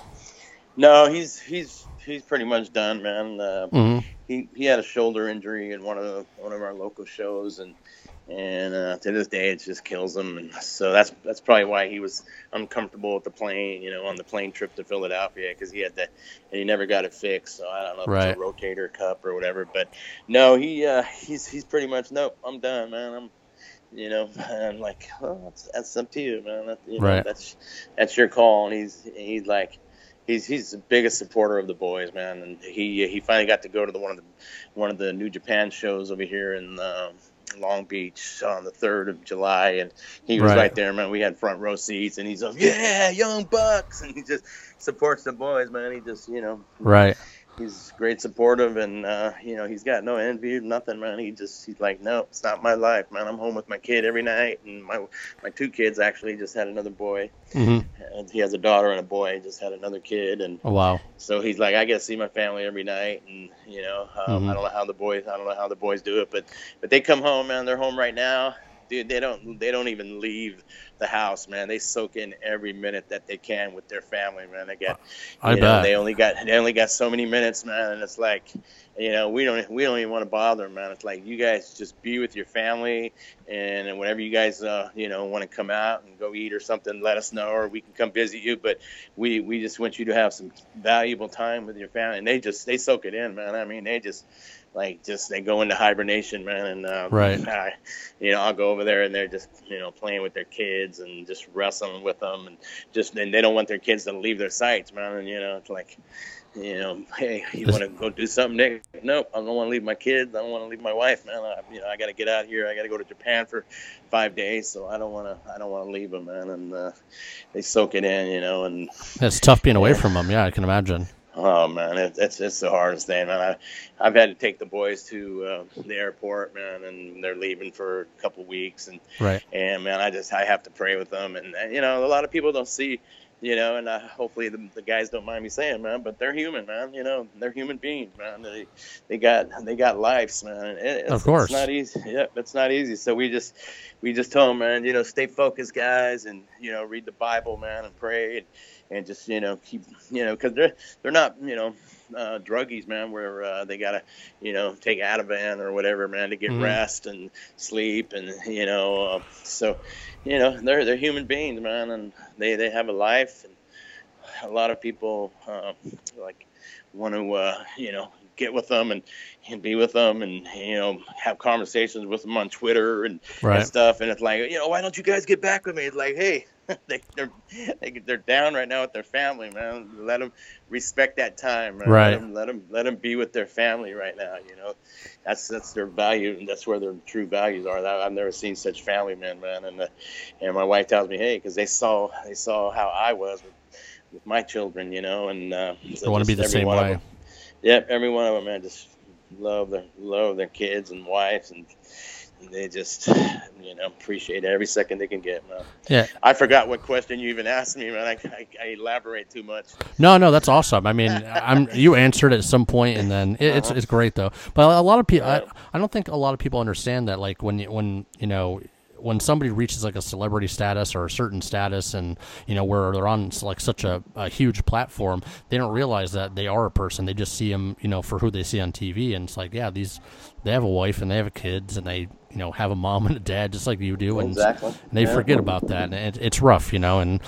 no, he's he's he's pretty much done, man. Uh, hmm he he had a shoulder injury in one of the, one of our local shows and and uh, to this day it just kills him and so that's that's probably why he was uncomfortable with the plane you know on the plane trip to Philadelphia because he had that and he never got it fixed so I don't know if Right. it's a rotator cup or whatever but no he uh, he's he's pretty much nope I'm done man I'm you know I'm like well that's, that's up to you man that, you know, Right. that's that's your call and he's he's like he's he's the biggest supporter of the boys, man. And he he finally got to go to the one of the one of the New Japan shows over here in um, Long Beach on the third of July, and he was Right. right. there, man. We had front row seats, and he's like, "Yeah, young bucks," and he just supports the boys, man. He just you know Right. He's great supportive and uh, you know he's got no envy nothing man. He just he's like no it's not my life man. I'm home with my kid every night. And my my two kids actually just had another boy. Hmm and he has a daughter and a boy just had another kid. And Oh, wow. so he's like i get to see my family every night. And you know um, Mhm. i don't know how the boys i don't know how the boys do it but but they come home man. They're home right now dude they don't they don't even leave the house man they soak in every minute that they can with their family man they get I you know, they only got they only got so many minutes, man, and it's like, you know, we don't we don't even want to bother them, man. It's like you guys just be with your family, and, and whenever you guys, uh, you know, want to come out and go eat or something, let us know, or we can come visit you. But we we just want you to have some valuable time with your family, and they just they soak it in, man. I mean, they just like just they go into hibernation, man. And um, Right. I, you know, I'll go over there and they're just you know playing with their kids and just wrestling with them and just and they don't want their kids to leave their sights, man. And you know, it's like. You know, hey, you want to go do something, Nick? Nope, I don't want to leave my kids. I don't want to leave my wife, man. I, you know, I got to get out here. I got to go to Japan for five days, so I don't want to. I don't want to leave them, man. And uh, they soak it in, you know. And It's tough being away from them. Yeah, I can imagine. Oh man, it, it's it's the hardest thing, man. I I've had to take the boys to uh, the airport, man, and they're leaving for a couple weeks, and Right. and man, I just I have to pray with them, and, and you know, a lot of people don't see. You know, and uh, hopefully the, the guys don't mind me saying, man, but they're human, man. You know, they're human beings, man. They they got they got lives, man. It, it's, Of course. it's not easy. Yeah, it's not easy. So we just we just tell them, man, you know, stay focused, guys, and you know, read the Bible, man, and pray, and, and just you know keep you know because they're they're not you know uh, druggies, man, where uh, they gotta you know take Ativan or whatever, man, to get Mhm. rest and sleep, and you know, uh, so you know they're they're human beings, man, and they they have a life, and a lot of people uh, like want to uh, you know get with them and, and be with them and you know have conversations with them on Twitter and, Right. and stuff and it's like you know why don't you guys get back with me it's like hey they, they're they, they're down right now with their family man let them respect that time man. Right. let them, let them let them be with their family right now you know that's that's their value and that's where their true values are I- I've never seen such family men man and uh, and my wife tells me hey because they saw they saw how I was with, with my children you know and uh, so I want to be the same way. Yep, every one of them, man, just love their love their kids and wives, and they just you know appreciate every second they can get, man. Yeah. I forgot what question you even asked me, man. I, I, I elaborate too much. No, no, that's awesome. I mean, I'm you answered at some point, and then it, it's uh-huh. it's great though. But a lot of people, I, I don't think a lot of people understand that. Like when you, when you know when somebody reaches like a celebrity status or a certain status, and you know where they're on like such a, a huge platform, they don't realize that they are a person. They just see them, you know, for who they see on TV, and it's like, yeah, these they have a wife and they have kids, and they you know have a mom and a dad just like you do, and, Exactly. and they Yeah. forget about that, and it, it's rough, you know. And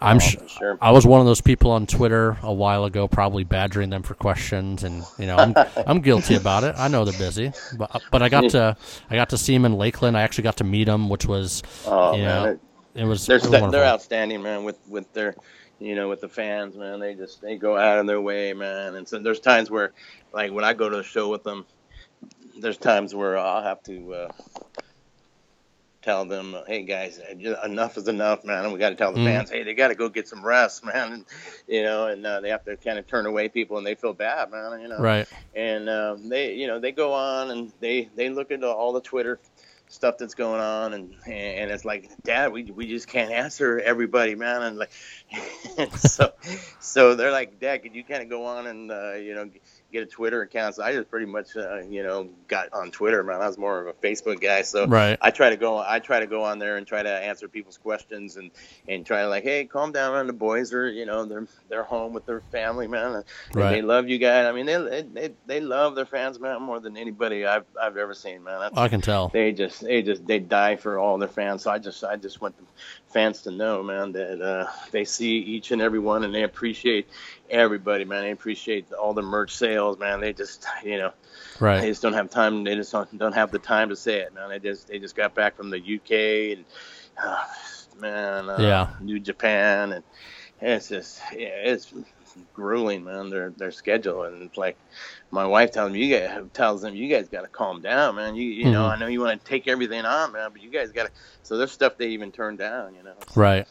I'm Oh, sh- sure. I was one of those people on Twitter a while ago, probably badgering them for questions, and you know, I'm, I'm guilty about it. I know they're busy, but but I got to I got to see him in Lakeland. I actually got to meet him, which was Oh you man, know, it- it was, they're it was wonderful. they're outstanding, man. With with their, you know, with the fans, man. They just they go out of their way, man. And so there's times where, like when I go to a show with them, there's times where I'll have to. Uh, Tell them, hey guys, enough is enough, man. And we got to tell the Mhm. fans, hey, they got to go get some rest, man. And you know, and uh, they have to kind of turn away people, and they feel bad, man. You know, Right, and um, they you know they go on and they they look into all the Twitter stuff that's going on and and it's like dad we, we just can't answer everybody man and like so so they're like dad could you kind of go on and uh, you know get a Twitter account so I just pretty much uh, you know got on Twitter man I was more of a Facebook guy so right, I try to go. I try to go on there and try to answer people's questions and and try to like, hey, calm down. Man. The boys are, you know, they're they're home with their family, man. And Right. They love you guys. I mean, they, they they love their fans, man, more than anybody I've I've ever seen, man. That's, I can tell. they just they just they die for all their fans. So I just I just went fans to know, man, that uh, they see each and every one and they appreciate everybody, man. They appreciate all the merch sales, man. They just you know right. they just don't have time. They just don't, don't have the time to say it, man. They just they just got back from the UK and uh, man, uh, Yeah. New Japan, and it's just yeah, it's grueling, man. Their their schedule, and it's like my wife tells me, you guys tells them, you guys got to calm down, man. You you know, Mhm. I know you want to take everything on, man, but you guys got to. So there's stuff they even turn down, you know. right.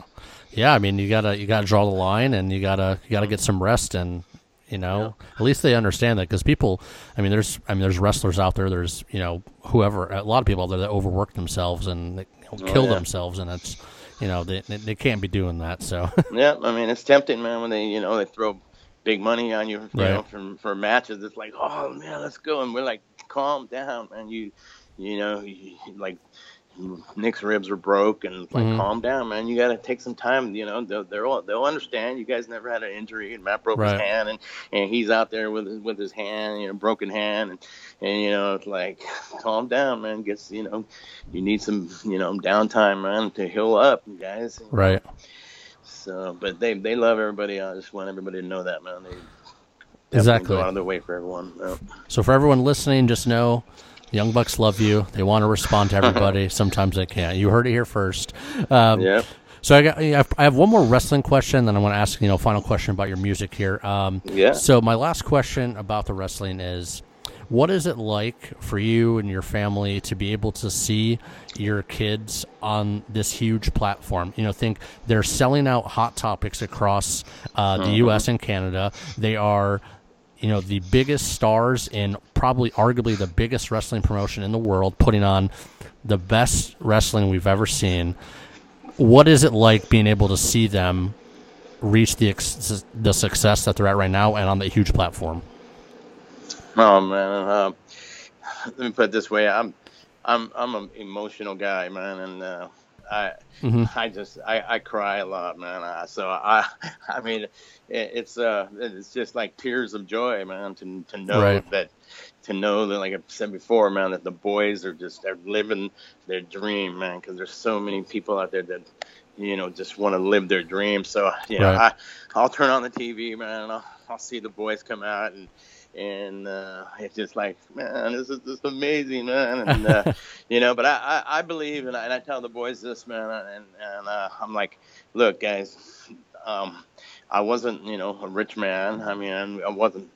Yeah, I mean, you gotta you gotta draw the line, and you gotta you gotta get some rest, and you know, at least they understand that because people. I mean, there's I mean, there's wrestlers out there. There's you know, whoever a lot of people out there that overwork themselves and they you Oh, kill yeah. themselves, and it's you know they they, can't be doing that. So Yeah, I mean it's tempting, man, when they you know they throw big money on you, you Right. know, for for matches. It's like, oh man, let's go, and we're like, calm down, man. You, you know, you, like Nick's ribs were broke, and like, Mhm. calm down, man. You got to take some time. You know, they'll they'll, they'll understand. You guys never had an injury, and Matt broke Right. his hand, and and he's out there with his, with his hand, you know, broken hand, and and you know, it's like, calm down, man. Gets you know, you need some you know downtime, man, to heal up, guys. right, So, but they they love everybody. I just want everybody to know that, man. They Exactly. Go out of the way for everyone. Yeah. So for everyone listening, just know Young Bucks love you. They want to respond to everybody. Sometimes they can't. You heard it here first. Um, Yeah. So I got I have one more wrestling question, then I want to ask you know final question about your music here. Um, Yeah. So my last question about the wrestling is, what is it like for you and your family to be able to see your kids on this huge platform? You know, think they're selling out hot topics across uh, the U.S. and Canada. They are you know the biggest stars in probably arguably the biggest wrestling promotion in the world putting on the best wrestling we've ever seen. What is it like being able to see them reach the ex- the success that they're at right now and on the huge platform? Oh man, uh, let me put it this way: I'm, I'm, I'm an emotional guy, man, and uh, I, Mhm. I just, I, I cry a lot, man. So I, I mean, it, it's, uh, it's just like tears of joy, man, to to know Right. that, to know that, like I said before, man, that the boys are just, they're living their dream, man, because there's so many people out there that. You know, just want to live their dream. So, you know, Right. I, I'll turn on the TV, man, and I'll, I'll see the boys come out, and and uh, it's just like, man, this is just amazing, man. And uh, you know, but I, I, I believe, and I, and I tell the boys this, man, and and uh, I'm like, look, guys, um, I wasn't, you know, a rich man. I mean, I wasn't,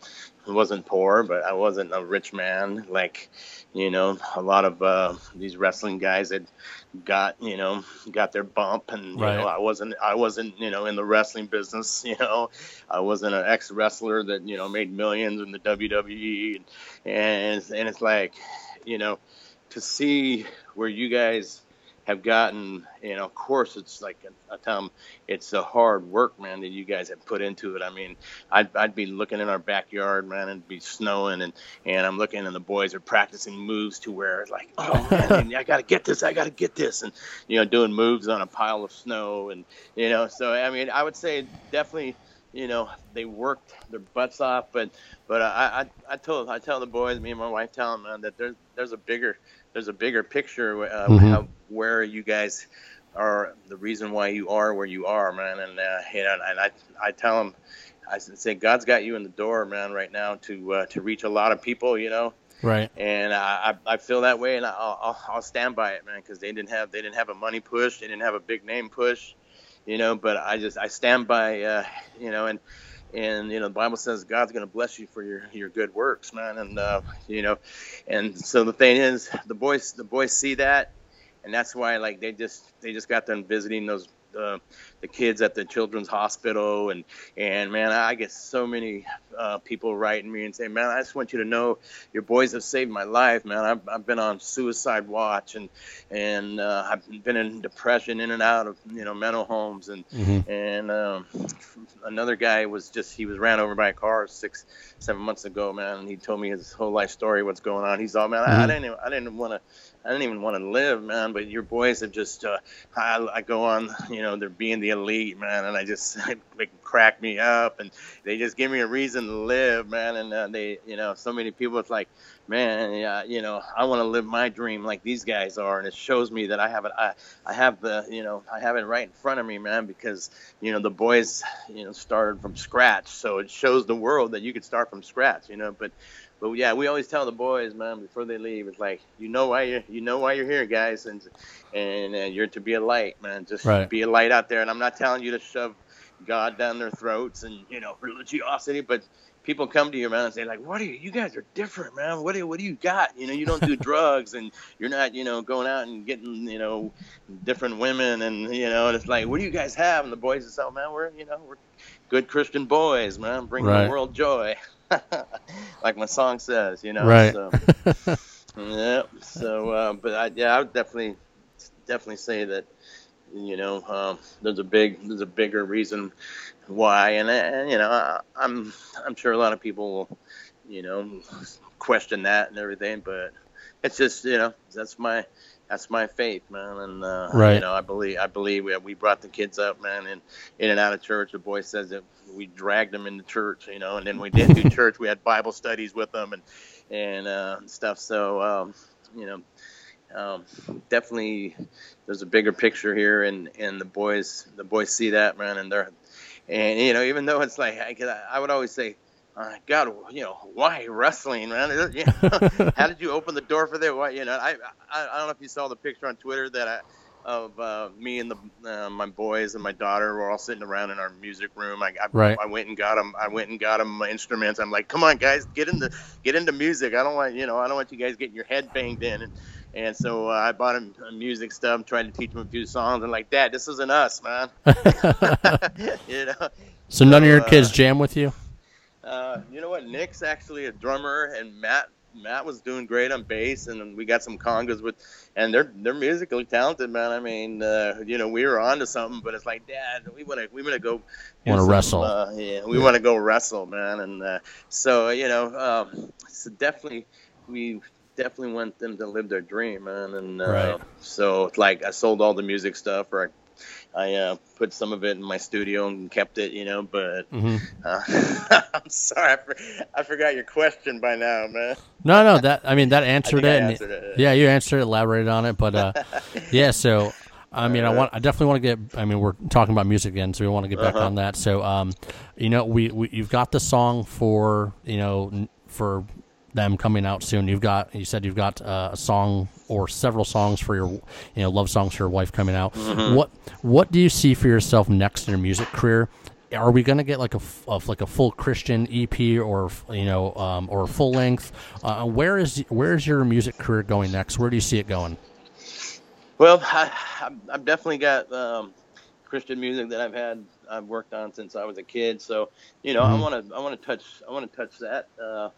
I wasn't poor, but I wasn't a rich man. Like, you know, a lot of uh, these wrestling guys that got, you know, got their bump, and you Right. know, I wasn't, I wasn't, you know, in the wrestling business. You know, I wasn't an ex wrestler that you know made millions in the WWE, and and, and it's like, you know, to see where you guys have gotten, you know, of course it's like I tell 'em, it's the hard work, man, that you guys have put into it. I mean, I'd, I'd be looking in our backyard, man, and be snowing, and and I'm looking, and the boys are practicing moves to where it's like, oh man, I gotta get this, I gotta get this, and you know, doing moves on a pile of snow, and you know, so I mean, I would say definitely you know they worked their butts off but but I, I I told I tell the boys me and my wife tell them man, that there's there's a bigger there's a bigger picture uh, Mhm. how, where you guys are the reason why you are where you are man and uh, you know and I I tell them I say God's got you in the door man right now to uh, to reach a lot of people you know right and I, I I feel that way, and I'll, I'll, I'll stand by it, man, because they didn't have they didn't have a money push, they didn't have a big name push, you know. But I just I stand by, uh, you know, and and you know the Bible says God's going to bless you for your your good works, man, and uh, you know, and so the thing is, the boys the boys see that, and that's why like they just they just got done visiting those. Uh, the kids at the children's hospital. And and man i get so many uh, people writing me and saying man i just want you to know your boys have saved my life man. I've, I've been on suicide watch and and uh, i've been in depression in and out of you know mental homes. And Mhm. and um, another guy was just he was ran over by a car six seven months ago man. And he told me his whole life story what's going on. He's all man I, I Mhm. didn't even, i didn't want to I didn't even want to live, man. But your boys have just, uh, I, I go on, you know, they're being the elite, man, and I just they crack me up, and they just give me a reason to live, man. And uh, they, you know, so many people, it's like, man, yeah, you know, I want to live my dream like these guys are, and it shows me that I have it, I, I have the, you know, I have it right in front of me, man, because you know the boys, you know, started from scratch, so it shows the world that you could start from scratch, you know, but. But yeah, we always tell the boys, man, before they leave, it's like you know why you're you know why you're here, guys, and and uh, you're to be a light, man. Just Right. be a light out there. And I'm not telling you to shove God down their throats and you know religiosity, but people come to you, man, and say like, "What are you? You guys are different, man. What do what do you got? You know, you don't do drugs, and you're not, you know, going out and getting, you know, different women, and you know, and it's like, what do you guys have? And the boys say, "Oh, man, we're, you know, we're good Christian boys, man, bringing Right. the world joy." like my song says, you know. Right. So, yeah. So, uh, but I, yeah, I would definitely, definitely say that, you know, um, there's a big, there's a bigger reason why, and, and you know, I, I'm, I'm sure a lot of people will, you know, question that and everything, but it's just, you know, that's my, that's my faith, man, and uh, Right. you know, I believe, I believe we, we brought the kids up, man, and in and out of church. The boy says that we dragged them into church, you know, and then we did do church. We had Bible studies with them and and uh, stuff. So, um, you know, um, definitely there's a bigger picture here, and and the boys the boys see that man, and they're and you know even though it's like I, I would always say uh, God, you know, why wrestling, man? You know, how did you open the door for that? Why, you know, I, I, I don't know if you saw the picture on Twitter that I, of uh, me and the uh, my boys and my daughter were all sitting around in our music room. I, I, right. I went and got them. I went and got them instruments. I'm like, come on, guys, get into get into music. I don't want you know, I don't want you guys getting your head banged in. And, and so uh, I bought him music stuff, tried to teach him a few songs, and like, Dad, this isn't us, man. you know. So, none of your kids uh, jam with you. Uh, you know what? Nick's actually a drummer, and Matt Matt was doing great on bass, and we got some congas with, and they're they're musically talented, man. I mean, uh, you know, we were on to something, but it's like, Dad, we want to we want to go. Want to wrestle? Uh, yeah, we yeah. want to go wrestle, man. And uh, so you know, um, so definitely we definitely want them to live their dream, man. And uh, right. so like I sold all the music stuff, or I I uh, put some of it in my studio and kept it, you know. But mm-hmm. uh, I'm sorry, I, for, I, forgot your question by now, man. No, no, that I mean that answered, it, answered it, Yeah, you answered, it, elaborated on it, but uh, yeah. So I mean, I want, I definitely want to get. I mean, we're talking about music again, so we want to get back uh-huh. on that. So, um, you know, we, we you've got the song for you know for them coming out soon. You've got you said you've got uh, a song or several songs for your you know love songs for your wife coming out. Mm-hmm. What what do you see for yourself next in your music career? Are we going to get like a, a, like a full Christian EP or you know um, or full length? Uh, where is where is your music career going next? Where do you see it going? Well, I, have definitely got um, Christian music that I've had I've worked on since I was a kid. So you know mm-hmm. I want to I want to touch I want to touch that. Uh,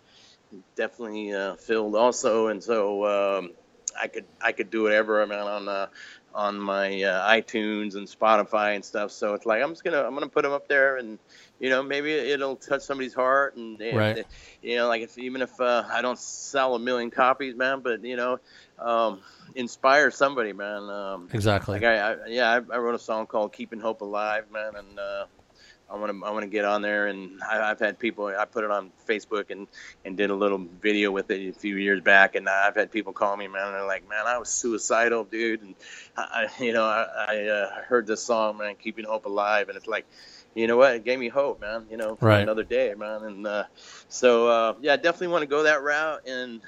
definitely uh, filled also, and so um, I could I could do whatever I'm on uh, on my uh, iTunes and Spotify and stuff. So it's like I'm just gonna I'm gonna put them up there, and you know maybe it'll touch somebody's heart, and, and right. you know like if, even if uh, I don't sell a million copies, man, but you know. Um, inspire somebody, man. Um, exactly. Like I, I yeah, I, I, wrote a song called "Keeping Hope Alive," man, and uh, I want to I want to get on there, and I, have had people. I put it on Facebook and and did a little video with it a few years back, and I've had people call me, man. And they're like, man, I was suicidal, dude, and I, you know, I, I uh, heard this song, man, keeping hope alive, and it's like, you know what, it gave me hope, man. You know, for right. another day, man. And uh, so uh, yeah, I definitely want to go that route, and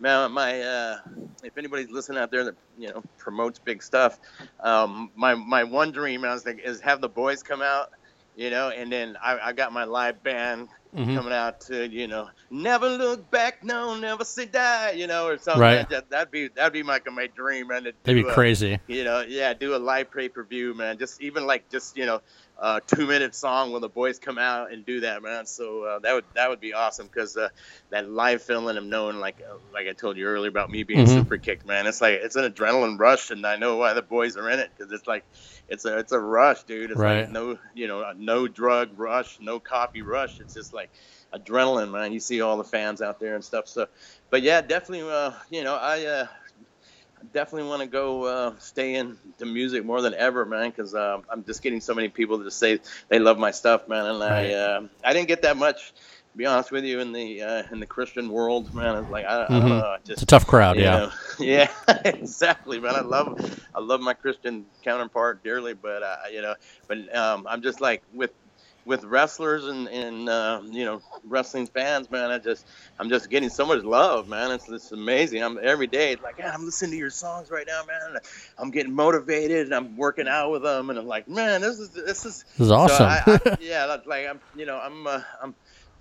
man, my uh, if anybody's listening out there that you know promotes big stuff, um, my my one dream is, is have the boys come out you know, and then I, I got my live band mm-hmm. coming out to, you know, never look back, no, never say die, you know, or something. Right. That, that'd be that'd be my my dream, man. That'd be a, crazy. You know, yeah, do a live pay per view, man. Just even like just you know, a two minute song when the boys come out and do that, man. So uh, that would that would be awesome because uh, that live feeling of knowing, like uh, like I told you earlier about me being mm-hmm. super kicked, man. It's like it's an adrenaline rush, and I know why the boys are in it because it's like it's a it's a rush, dude. It's right. like no you know no drug rush, no coffee rush. It's just like adrenaline, man. You see all the fans out there and stuff. So, but yeah, definitely. Uh, you know, I uh, definitely want to go uh, stay in the music more than ever, man. Because uh, I'm just getting so many people to say they love my stuff, man. And right. I uh, I didn't get that much To be honest with you, in the uh, in the Christian world, man, it's like I, mm-hmm. I don't know. Just, it's a tough crowd, yeah. Know, yeah, exactly, man. I love I love my Christian counterpart dearly, but uh, you know, but um, I'm just like with with wrestlers and and uh, you know wrestling fans, man. I just I'm just getting so much love, man. It's it's amazing. I'm every day like, yeah, I'm listening to your songs right now, man. I'm getting motivated and I'm working out with them, and I'm like, man, this is this is this is awesome. So I, I, yeah, like I'm you know I'm uh, I'm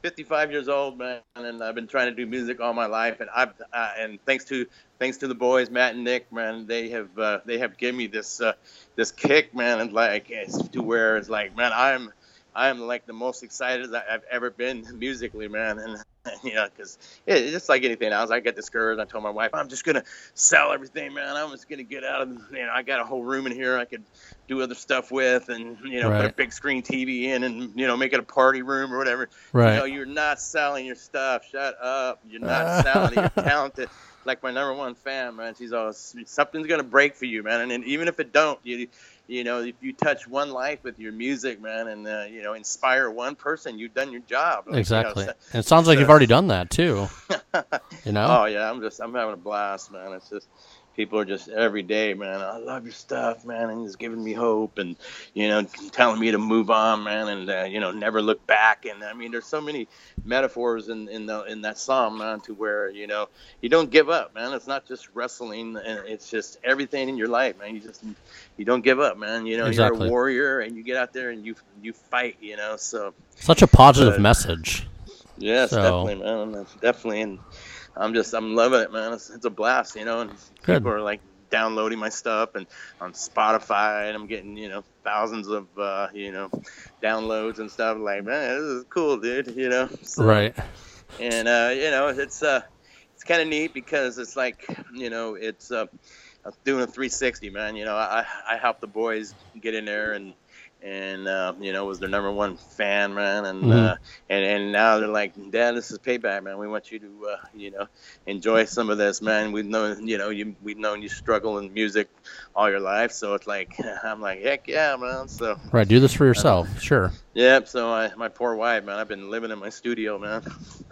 55 years old, man, and I've been trying to do music all my life. And I've uh, and thanks to thanks to the boys, Matt and Nick, man, they have uh, they have given me this uh, this kick, man, and like to where it's like, man, I'm I'm like the most excited that I've ever been musically, man, and you know, because it's just like anything else. I get discouraged. I told my wife, I'm just gonna sell everything, man. I'm just gonna get out of, you know, I got a whole room in here I could do other stuff with, and you know, right. put a big screen TV in, and you know, make it a party room or whatever. Right. You know, you're not selling your stuff. Shut up. You're not selling. You're talented. Like my number one fan, man. She's always something's gonna break for you, man. And, and even if it don't, you you know, if you touch one life with your music, man, and uh, you know, inspire one person, you've done your job. Exactly. You know, so, it sounds like so, you've already done that too. you know. Oh yeah, I'm just I'm having a blast, man. It's just, people are just every day, man. I love your stuff, man, and it's giving me hope, and you know, telling me to move on, man, and uh, you know, never look back. And I mean, there's so many metaphors in in the in that song, man, to where you know you don't give up, man. It's not just wrestling, and it's just everything in your life, man. You just you don't give up, man. You know, Exactly. you're a warrior, and you get out there and you you fight, you know. So Such a positive But- message. yes, So- definitely, man. That's definitely, and I'm just I'm loving it, man. It's, it's a blast, you know. And Good. people are like downloading my stuff and on Spotify, and I'm getting you know thousands of uh, you know downloads and stuff. Like, man, this is cool, dude. You know. So- Right. and uh, you know it's uh it's kind of neat because it's like you know it's uh doing a 360 man you know I I help the boys get in there and and uh, you know was their number one fan man and Mhm. uh, and and now they're like dad this is payback man we want you to uh, you know enjoy some of this man we've known you know you we've known you struggle in music all your life so it's like I'm like heck yeah man so Right. Do this for yourself. Sure. Yep. So I, my poor wife, man, I've been living in my studio, man.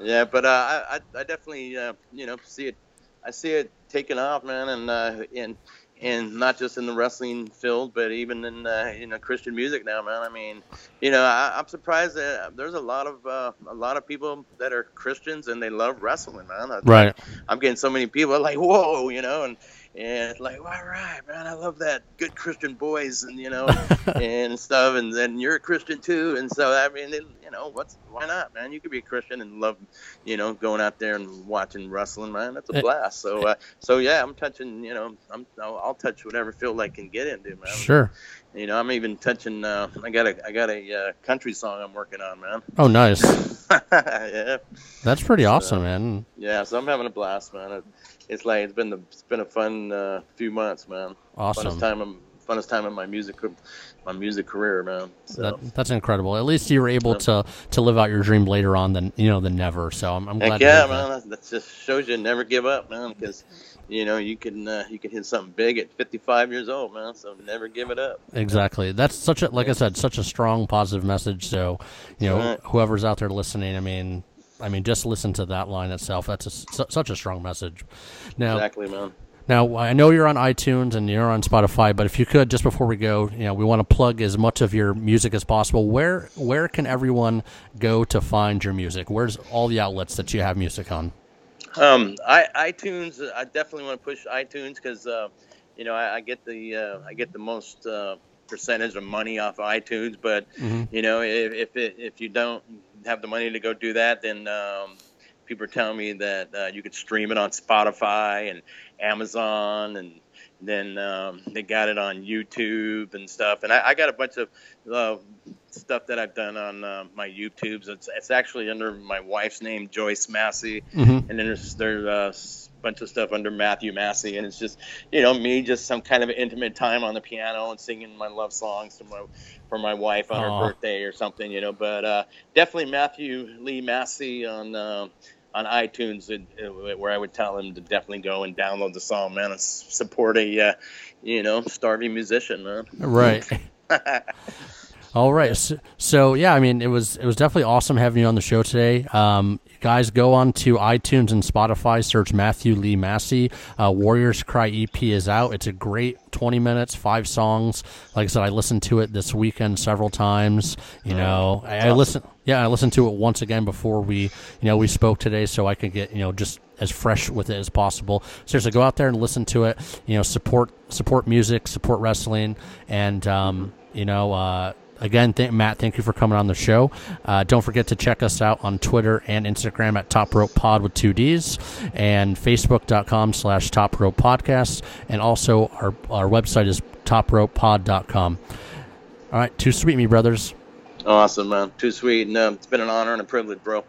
yeah, but uh, I, I, I definitely, uh, you know, see it. I see it taking off, man, and uh, and and not just in the wrestling field, but even in uh, you know Christian music now, man. I mean, you know, I, I'm surprised that there's a lot of uh, a lot of people that are Christians and they love wrestling, man. I- Right. I'm getting so many people like, whoa, you know, and and like, all right, man, I love that good Christian boys, and you know, and stuff, and then you're a Christian too, and so I mean, it, you know, what's why not, man? You could be a Christian and love, you know, going out there and watching wrestling, man. That's a Eh, blast. So, uh, so yeah, I'm touching, you know, I'm I'll, I'll touch whatever field I can get into, man. Sure. You know, I'm even touching. Uh, I got a I got a uh, country song I'm working on, man. Oh, nice. yeah. That's pretty awesome, man. Yeah, so I'm having a blast, man. It, it's like it's been the it's been a fun uh, few months, man. Awesome. Funnest time, of- funnest time in my music, my music career, man. So That, that's incredible. At least you were able to to live out your dream later on than you know than never. So I'm, I'm glad. yeah, man. That, that just shows you never give up, man. Because you know you can uh, you can hit something big at 55 years old, man. So never give it up. Exactly. That's such a like I said, such a strong positive message. So you know, Right. whoever's out there listening, I mean, I mean, just listen to that line itself. That's a, su- such a strong message. Now, Exactly, man. Now, I know you're on iTunes and you're on Spotify, but if you could, just before we go, you know, we want to plug as much of your music as possible. Where where can everyone go to find your music? Where's all the outlets that you have music on? Um, I, iTunes, I definitely want to push iTunes because, uh, you know, I, I get the uh, I get the most uh, percentage of money off iTunes. But Mhm. you know, if if, it, if you don't have the money to go do that, then um, people are telling me that uh, you could stream it on Spotify and Amazon, and then um, they got it on YouTube and stuff. And I, I got a bunch of uh, stuff that I've done on uh, my YouTubes. It's it's actually under my wife's name, Joyce Massie Mm-hmm. and then there's there's s- bunch of stuff under Matthew Massie, and it's just you know me just some kind of intimate time on the piano and singing my love songs to my for my wife on Aw. her birthday or something, you know. But uh, definitely Matthew Lee Massie on uh, on iTunes, it, it- where I would tell him to definitely go and download the song, man, and support a uh, you know starving musician, man. Right. All right. So, so yeah, I mean, it was it was definitely awesome having you on the show today. Um, guys, go on to iTunes and Spotify, search Matthew Lee Massie. Uh, Warriors Cry EP is out. It's a great twenty minutes, five songs. Like I said, I listened to it this weekend several times. You know, I, I listened. Yeah, I listened to it once again before we, you know, we spoke today, so I could get you know just as fresh with it as possible. Seriously, go out there and listen to it. You know, support support music, support wrestling, and um, you know. Uh, Again, th- Matt, thank you for coming on the show. Uh, don't forget to check us out on Twitter and Instagram at Top Rope Pod with two D's and Facebook.com slash Top Rope Podcast. And also, our, our website is topropepod.com. All right, too sweet, me brothers. Awesome, man. Too sweet. And, um, it's been an honor and a privilege, bro.